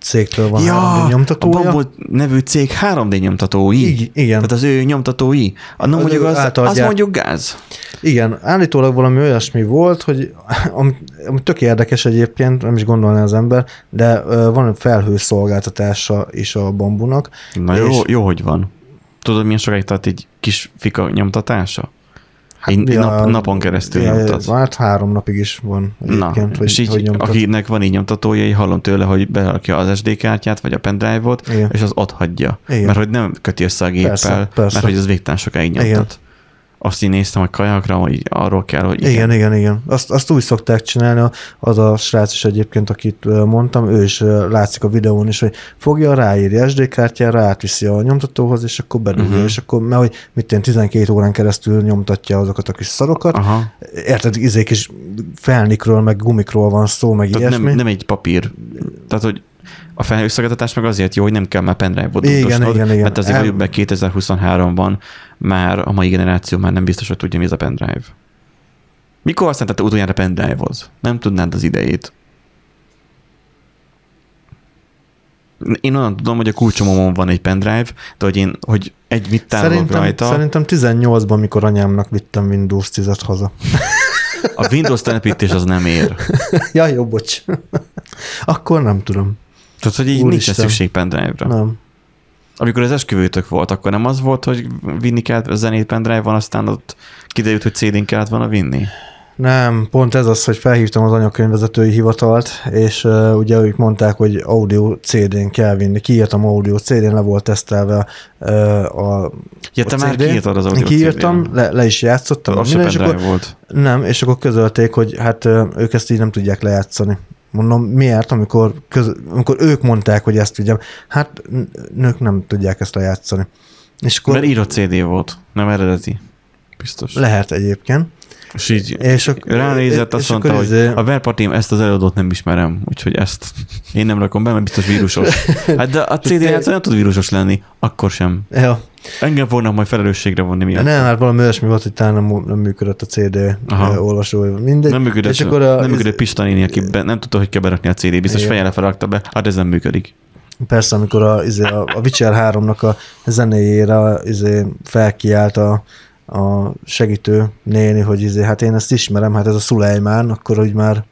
cégtől van
Ja,
három
a
nyomtatója.
Bamboo nevű cég 3D nyomtatói.
Így, igen.
Tehát az ő nyomtatói. A, nem
Az
mondjuk az, az mondjuk gáz.
Igen, állítólag valami olyasmi volt, hogy [laughs] ami, ami tök érdekes egyébként, nem is gondolná az ember, de uh, van egy felhőszolgáltatása is a bambunak.
Na jó,
És-
jó, hogy van. Tudod, milyen sokáig tart egy kis fika nyomtatása? Egy
Ja,
nap, napon keresztül
ja,
nyomtat.
Hát három napig is van
Na,
hogy,
és így,
hogy nyomtat.
akinek van így nyomtatója, így hallom tőle, hogy berakja az SD kártyát, vagy a pendrive-ot, és az ott hagyja.
Igen.
Mert hogy nem köti össze a géppel,
Persze, persze.
mert hogy az végtelen sokáig nyomtat.
Igen.
Azt így néztem, hogy kajakra, hogy arról kell, hogy
Igen, igen, igen. igen. Azt, azt úgy szokták csinálni, az a srác is egyébként, akit mondtam, ő is látszik a videón is, hogy fogja, ráírja SD kártyára, átviszi a nyomtatóhoz, és akkor bedugja, uh-huh. és akkor, mert hogy mit én 12 órán keresztül nyomtatja azokat a kis szarokat,
Aha.
érted, izék is felnikről, meg gumikról van szó, meg
Tehát
ilyesmi.
nem, nem egy papír. Tehát, hogy a felhőszolgáltatás meg azért jó, hogy nem kell már pendrive-ot
Igen, igen, igen.
mert azért vagyunk be 2023-ban már a mai generáció már nem biztos, hogy tudja, mi ez a pendrive. Mikor használtad utoljára pendrive-hoz? Nem tudnád az idejét. Én onnan tudom, hogy a kulcsomomon van egy pendrive, de hogy én, hogy egy mit tárolok
Szerintem,
rajta,
szerintem 18-ban, mikor anyámnak vittem Windows 10-et haza.
a Windows telepítés az nem ér. [laughs]
ja, jó, bocs. Akkor nem tudom.
Tehát, hogy így
Úristen.
szükség pendrive-ra.
Nem.
Amikor az esküvőtök volt, akkor nem az volt, hogy vinni kellett a zenét pendrive van, aztán ott kiderült, hogy CD-n kellett volna vinni?
Nem, pont ez az, hogy felhívtam az anyakönyvvezetői hivatalt, és uh, ugye ők mondták, hogy audio CD-n kell vinni. Kiírtam audio CD-n, le volt tesztelve uh, a
Ja, te
a
már kiírtad az audio
Kiírtam,
CD-n.
le, le is játszottam.
Az
minden, és akkor,
volt.
nem, és akkor közölték, hogy hát ö, ők ezt így nem tudják lejátszani. Mondom, miért, amikor, köz, amikor ők mondták, hogy ezt tudjam, hát nők nem tudják ezt lejátszani. És akkor
Mert írott CD volt, nem eredeti. Biztos.
lehet egyébként.
És így
És ak-
ránézett, azt
és
mondta, hogy
izé-
a verpartím ezt az előadót nem ismerem, úgyhogy ezt én nem rakom be, mert biztos vírusos. [laughs] Hát de a CD játszó nem tud vírusos lenni, akkor sem.
Ja,
Engem fognak majd felelősségre vonni miatt.
nem, hát valami olyasmi volt, hogy talán nem, nem működött a CD
Aha.
olvasó, mindegy.
Nem működött,
és akkor a,
nem működött Pista néni, aki be, nem tudta, hogy kell berakni a CD, biztos
Igen.
fejjel felrakta be, hát ez nem működik.
Persze, amikor a, izé, a, a Witcher 3-nak a zenéjére izé, felkiált a, a segítő néni, hogy izé, hát én ezt ismerem, hát ez a Szulejmán, akkor úgy már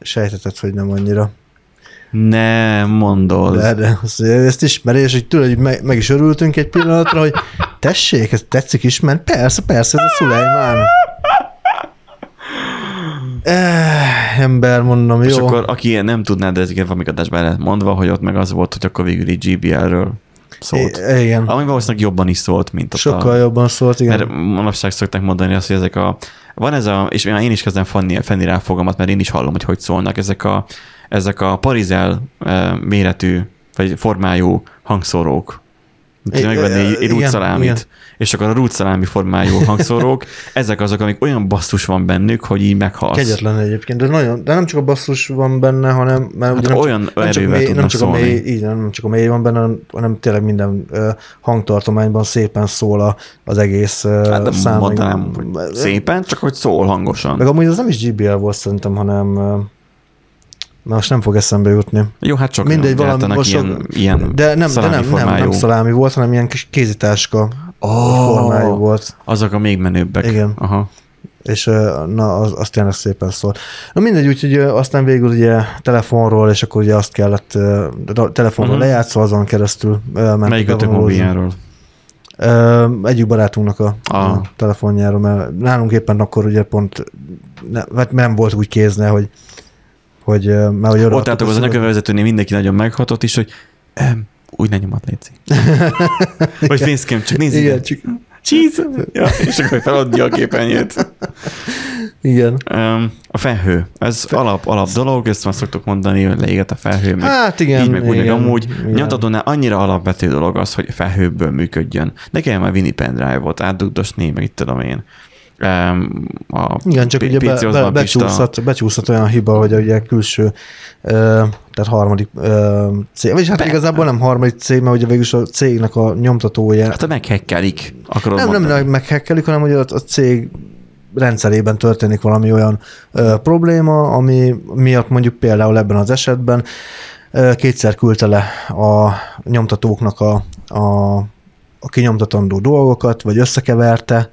sejtetett, hogy nem annyira.
Nem mondod.
De, de azt mondja, ezt ismeri, és hogy tőle hogy meg, meg, is örültünk egy pillanatra, hogy tessék, ez tetszik ismerni? Persze, persze, ez a Szulejmán. Eh, ember, mondom, jó.
És akkor aki nem tudná, de ezeket valami adásban el lehet mondva, hogy ott meg az volt, hogy akkor végül így GBL-ről szólt.
I- igen.
Ami valószínűleg jobban is szólt, mint ott
Sokkal
a...
jobban szólt, igen.
Mert manapság szokták mondani azt, hogy ezek a... Van ez a... És én is kezdem fenni, fenni rá a fogamat, mert én is hallom, hogy hogy szólnak. Ezek a, ezek a parizel eh, méretű, vagy formájú hangszórók. Ki megvenni egy, rútszalámit, és akkor a rútszalámi formájú hangszórók, [laughs] ezek azok, amik olyan basszus van bennük, hogy így meghalsz.
Kegyetlen egyébként, de, nagyon, de nem csak a basszus van benne, hanem mert
Hát
ugye nem,
olyan
csak, nem, csak mély, nem csak a mély, így, nem csak a mély van benne, hanem- tényleg minden uh, hangtartományban szépen szól a, az egész uh,
Hát nem
szám.
mondanám, hogy szépen, csak hogy szól hangosan.
Meg amúgy az nem is GBL volt szerintem, hanem uh, Na, most nem fog eszembe jutni.
Jó, hát csak
Mindegy, valami most
ilyen, ilyen
De nem, de nem, nem,
formájú.
nem szalámi volt, hanem ilyen kis kézitáska
Oh.
formájú volt.
Azok a még menőbbek.
Igen.
Aha.
és na, az, az tényleg szépen szól. Na mindegy, úgyhogy aztán végül ugye telefonról, és akkor ugye azt kellett telefonról uh-huh. lejátszva, azon keresztül ment
Melyik
downloadozni.
mobiljáról?
Egyik barátunknak a,
Ah.
a telefonjáról, mert nálunk éppen akkor ugye pont ne, hát nem volt úgy kézne, hogy hogy, mert hogy
Ott álltok az
szöveget.
anyakönyvezetőnél mindenki nagyon meghatott is, hogy em, úgy ne nyomat, Léci. Vagy fénzkem, csak nézd
Igen, csak,
Cheese! Ja, és akkor feladja a képernyőt.
igen.
Um, a felhő. Ez alap, alap dolog, ezt már szoktuk mondani, hogy leéget a felhő, meg
Hát igen,
így, meg úgy, meg
igen,
amúgy.
igen.
Nyomtatónál annyira alapvető dolog az, hogy felhőből működjön. Ne kell már vinni pendrive-ot, átdugdosni, meg itt tudom én. A
Igen, csak ugye be,
PC
be,
oszban Pista-
becsúszhat, becsúszhat olyan hiba, hogy ugye külső, tehát harmadik cég, vagyis hát
Be-
igazából nem harmadik cég, mert ugye végül a cégnek a nyomtatója,
Hát ha meghekkelik, akarod
nem, nem,
mondani.
nem meghekkelik, hanem hogy a, a cég rendszerében történik valami olyan ö, probléma, ami miatt mondjuk például ebben az esetben ö, kétszer küldte le a nyomtatóknak a, a, a kinyomtatandó dolgokat, vagy összekeverte,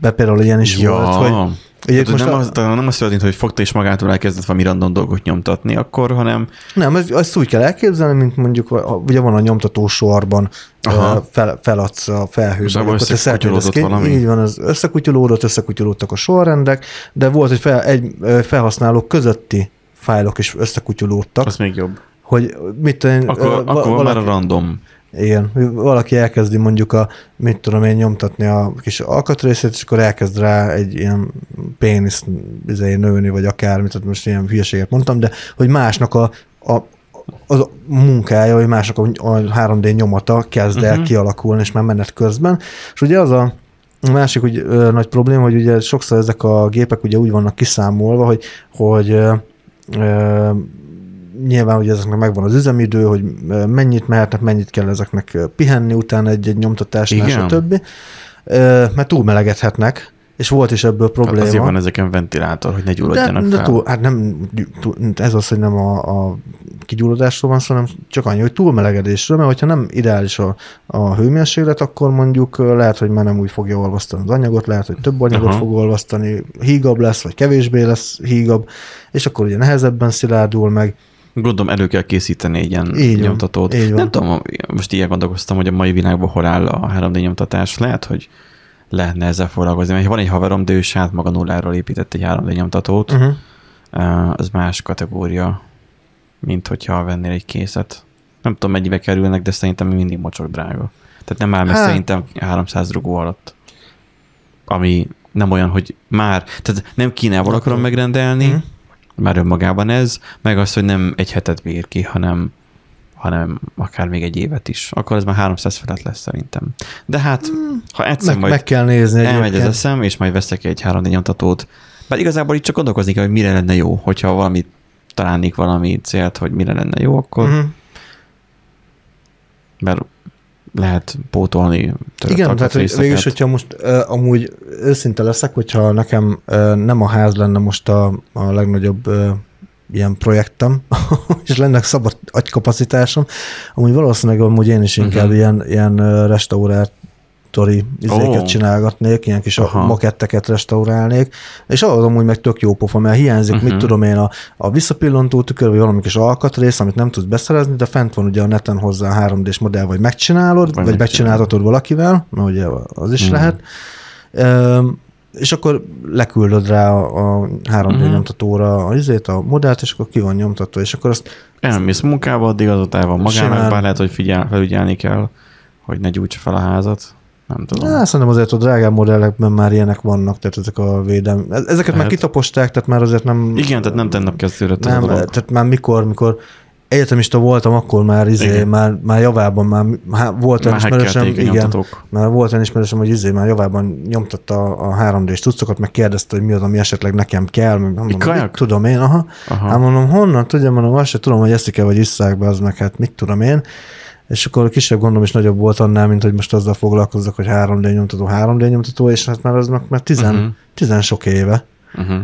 be például ilyen is
ja.
volt, hogy Ugye
Tehát,
most
nem,
a-
az, nem az történt, hogy fogta és magától elkezdett valami random dolgot nyomtatni akkor, hanem
Nem, ez- ezt úgy kell elképzelni, mint mondjuk, ugye van a nyomtató sorban,
Aha.
fel, feladsz a.
És abban
akkor ezt ki-
valami?
Így van, az összekutyulódott, összekutyulódtak a sorrendek, de volt, hogy fel, egy felhasználók közötti fájlok is összekutyulódtak,
az még jobb.
hogy mit tudom
Akkor,
ö,
akkor
valaki,
már a random.
Igen, valaki elkezdi mondjuk a, mit tudom én, nyomtatni a kis alkatrészét, és akkor elkezd rá egy ilyen pénisz izé, nőni, vagy akármit, tehát most ilyen hülyeséget mondtam, de hogy másnak a, a az a munkája, vagy másnak a, a 3D nyomata kezd el
Mhm.
kialakulni, és már menet közben. És ugye az a másik úgy, ö, nagy probléma, hogy ugye sokszor ezek a gépek ugye úgy vannak kiszámolva, hogy, hogy ö, nyilván ugye ezeknek megvan az üzemidő, hogy mennyit mehetnek, mennyit kell ezeknek pihenni utána egy-egy nyomtatásnál,
Igen.
stb. Mert túlmelegedhetnek, és volt is ebből
Probléma. Azért van ezeken ventilátor, hogy ne
De,
gyulladjanak
de
fel.
túl, hát nem, túl, ez az, hogy nem a, a kigyulladásról van szó, hanem csak annyi, hogy túlmelegedésről, mert hogyha nem ideális a, a hőmérséklet, akkor mondjuk lehet, hogy már nem úgy fogja olvasztani az anyagot, lehet, hogy több anyagot
Aha.
fog olvasztani, hígabb lesz, vagy kevésbé lesz hígabb, és akkor ugye nehezebben szilárdul meg.
Gondolom elő kell készíteni egy ilyen
Így van,
nyomtatót.
így van.
Nem tudom, most ilyen gondolkoztam, hogy a mai világban hol áll a 3D nyomtatás. Lehet, hogy lehetne ezzel foglalkozni. Mert van egy haverom, de ő saját maga nulláról épített egy 3D nyomtatót,
Uh-huh.
uh, az más kategória, mint hogyha vennél egy készet. Nem tudom, mennyibe kerülnek, de szerintem mindig mocsok drága. Tehát nem áll meg
Hát.
szerintem 300 rugó alatt. Ami nem olyan, hogy már, tehát nem Kínából akarom megrendelni,
Mhm.
Már önmagában ez, meg az, hogy nem egy hetet bír ki, hanem hanem akár még egy évet is. Akkor ez már 300 felett lesz szerintem. De hát, ha egyszer
Hmm. Meg,
majd
meg kell nézni
elmegy az
egyébként.
eszem, és majd veszek egy 3D nyomtatót, bár igazából itt csak gondolkozni kell, hogy mire lenne jó, hogyha valamit találnék valami célt, hogy mire lenne jó, akkor,
Uh-huh.
mert lehet pótolni.
Igen, tehát hogy végülis, hogyha most uh, amúgy őszinte leszek, hogyha nekem uh, nem a ház lenne most a, a legnagyobb uh, ilyen projektem, [laughs] és lenne szabad agykapacitásom, amúgy valószínűleg amúgy én is inkább uh-huh. ilyen, ilyen uh, restaurátori izéket
Ó.
csinálgatnék, ilyen kis
Aha.
Maketteket restaurálnék, és ahhoz amúgy meg tök jó pofa, mert hiányzik, uh-huh. mit tudom én, a, a visszapillantó tükör, vagy valami kis alkatrész, amit nem tudsz beszerezni, de fent van ugye a neten hozzá a 3D-s modell, vagy megcsinálod,
Vagy
vagy, megcsináltatod valakivel, mert ugye az is
Mhm.
lehet, Üm, és akkor leküldöd rá a, a 3D
Mhm.
nyomtatóra a, izét, a modellt, és akkor ki van nyomtatva, és akkor azt
Elmész munkába, addig azóta el van magának, bár lehet, hogy figyel, felügyelni kell, hogy ne gyújtsa fel a házat. Nem tudom.
Ja, szerintem azért a drágább modellekben már ilyenek vannak, tehát ezek a védelmi. Ezeket már
Lehet.
kitaposták, tehát már azért nem...
Igen, tehát nem tegnap kezdődött a
nem,
dolog.
tehát már mikor, mikor egyetemista voltam, akkor már izé,
Igen.
már, már javában, már, már volt olyan
a
igen, már volt olyan ismerősöm, hogy izé már javában nyomtatta a 3D-s tucokat, meg kérdezte, hogy mi az, ami esetleg nekem kell, meg mondom, tudom én, aha.
Aha.
Hát mondom, honnan tudja, mondom, azt se tudom, hogy eszik-e, vagy isszák be, az meg hát mit tudom én. És akkor kisebb gondom is nagyobb volt annál, mint hogy most azzal foglalkozzak, hogy 3D nyomtató, 3D nyomtató, és hát már az meg már tizen, uh-huh. tizen sok éve.
Uh-huh.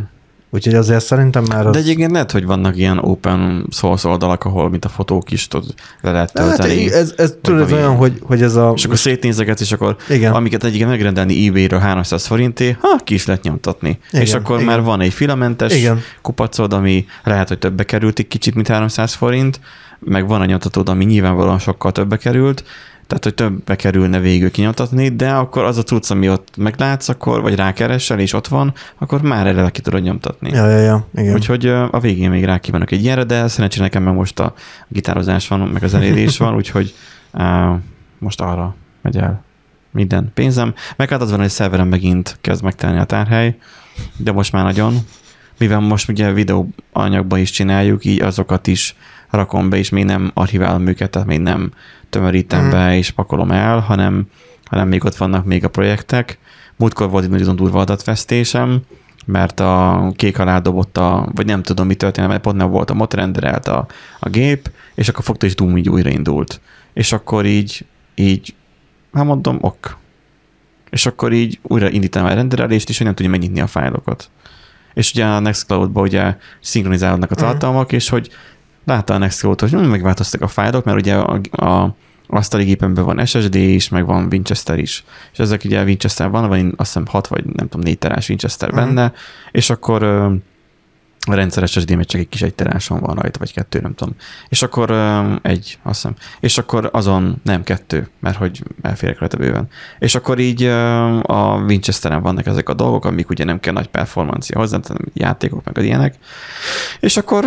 Úgyhogy azért szerintem már az...
De egyébként lehet, hogy vannak ilyen open source oldalak, ahol mint a fotók is tudod, le lehet
hát,
tölteni.
ez, ez tudod, ez
valami-
olyan, hogy, hogy ez a...
és akkor szétnézegetsz, és akkor
Igen.
amiket egyiket megrendelni eBay-ről 300 forinté, ha, ki is lehet nyomtatni.
Igen,
és akkor
igen.
már van egy filamentes
Igen.
kupacod, ami lehet, hogy többe került egy kicsit, mint 300 forint, meg van a nyomtatód, ami nyilvánvalóan sokkal többe került, tehát, hogy többbe kerülne végül kinyomtatni, de akkor az a cucc, ami ott meglátsz, akkor, vagy rákeresel, és ott van, akkor már eleve ki tudod nyomtatni.
Ja, ja, ja, igen.
Úgyhogy a végén még rákívánok egy ilyenre, de szerencsére nekem meg most a gitározás van, meg az elérés van, [laughs] úgyhogy uh, most arra megy el minden pénzem. Meg hát az van, hogy szerverem megint kezd megtelni a tárhely, de most már nagyon, mivel most ugye videóanyagban is csináljuk, így azokat is rakom be, és még nem archiválom őket, tehát még nem tömörítem
Mhm.
be és pakolom el, hanem, hanem még ott vannak még a projektek. Múltkor volt egy nagyon durva adatvesztésem, mert a kék alá dobott a, vagy nem tudom mi történt, mert pont nem volt a mod, renderelt a, a gép, és akkor fogta és Doom így újraindult. És akkor így, így, hát mondom, ok. És akkor így újra indítanám a renderelést, és hogy nem tudja megnyitni a fájlokat. És ugye a Nextcloud-ba ugye szinkronizálódnak a tartalmak, és hogy látta a Nextcloud, hogy hm, megváltoztak a fájlok, mert ugye a, a asztali gépemben van SSD is, meg van Winchester is. És ezek ugye Winchester van, van azt hiszem 6 vagy nem tudom 4 terás Winchester
Mhm.
benne, és akkor ö, a rendszer SSD csak egy kis egy teráson van rajta, vagy kettő, nem tudom. És akkor egy, azt hiszem. És akkor azon nem kettő, mert hogy elférek rajta bőven. És akkor így a Winchesteren vannak ezek a dolgok, amik ugye nem kell nagy performancia hozzá, tehát játékok meg az ilyenek. És akkor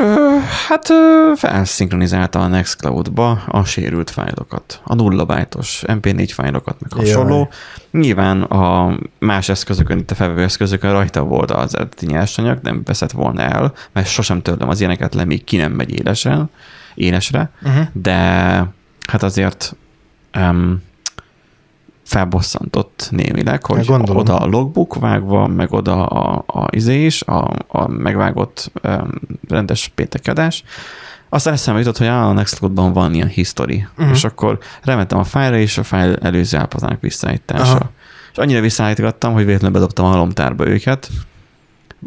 hát felszinkronizálta a Nextcloud-ba a sérült fájlokat, a nulla bájtos MP4 fájlokat, meg hasonló.
Jaj.
Nyilván a más eszközökön, itt a felvevő eszközökön rajta volt az eredeti nyersanyag, nem veszett volna el, mert sosem törlöm az ilyeneket le, míg ki nem megy élesen, élesre,
Uh-huh.
de hát azért um, felbosszantott némileg, hogy
gondolom.
oda a logbook vágva, meg oda a, a izé is, a, a megvágott um, rendes péntekedás. Aztán eszembe jutott, hogy á, a Nextcloud-ban van ilyen history, uh-huh. és akkor rementem a fájlra, és a fájl előző állapotának visszaállítása.
Aha.
És annyira visszaállítgattam, hogy véletlenül bedobtam a halomtárba őket.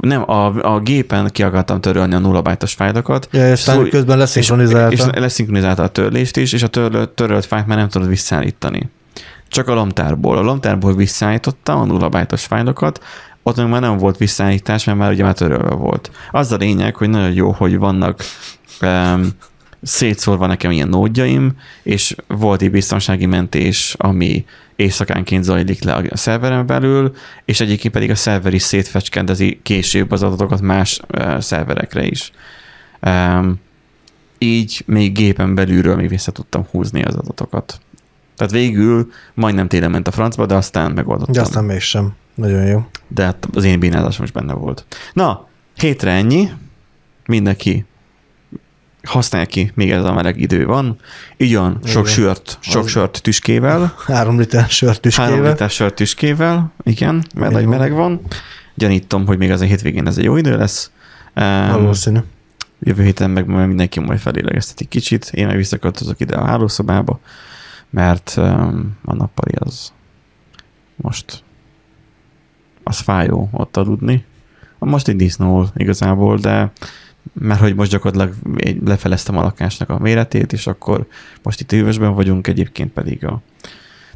Nem, a, a gépen ki akartam törölni a nullabájtos fájlokat,
Ja, és aztán
Szó-
közben
és, és
leszinkronizálta.
leszinkronizálta a törlést is, és a törlött, törölt fájlt már nem tudod visszaállítani. Csak a lomtárból. A lomtárból visszaállítottam a nullabájtos fájlokat, ott meg már nem volt visszaállítás, mert már ugye már törölve volt. Az a lényeg, hogy nagyon jó, hogy vannak um, szétszórva nekem ilyen nódjaim, és volt egy biztonsági mentés, ami éjszakánként zajlik le a szerveren belül, és egyébként pedig a szerver is szétfecskendezi később az adatokat más uh, szerverekre is. Um, így még gépen belülről még vissza tudtam húzni az adatokat. Tehát végül majdnem télen ment a francba, de aztán megoldottam.
De aztán mégsem. Nagyon jó.
De hát az én bénázásom is benne volt. Na, hétre ennyi. Mindenki használja ki, még ez a meleg idő van. Így van, sok
Igen.
sört, sok
Az-
sört tüskével. [laughs]
Három liter sört is
Három liter sört tüskével, igen, mert nagy meleg van. Gyanítom, hogy még az a hétvégén ez egy jó idő lesz. Um,
Valószínű.
jövő héten meg mindenki majd felélegezteti kicsit. Én meg visszaköltözök ide a hálószobába, mert um, a nappali az most az fájó ott aludni. Most egy disznó igazából, de mert hogy most gyakorlatilag lefeleztem a lakásnak a méretét, és akkor most itt hűvösben vagyunk, egyébként pedig a...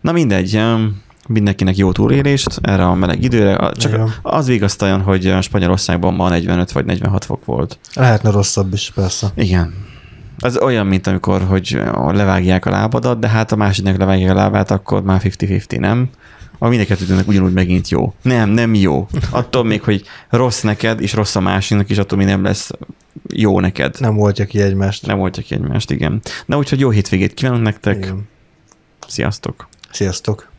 Na mindegy, em, mindenkinek jó túlélést erre a meleg időre, csak
Igen.
az vigasztaljon, hogy Spanyolországban ma 45 vagy 46 fok volt.
Lehetne rosszabb is, persze.
Igen. Ez olyan, mint amikor, hogy levágják a lábadat, de hát a másiknak levágják a lábát, akkor már 50-50, nem? A mindenkettőnek ugyanúgy megint jó. Nem, nem jó. Attól még, hogy rossz neked, és rossz a másiknak, és attól még nem lesz jó neked.
Nem voltja ki egymást.
Nem voltak egymást, igen. Na úgyhogy jó hétvégét kívánok nektek.
Igen.
Sziasztok!
Sziasztok.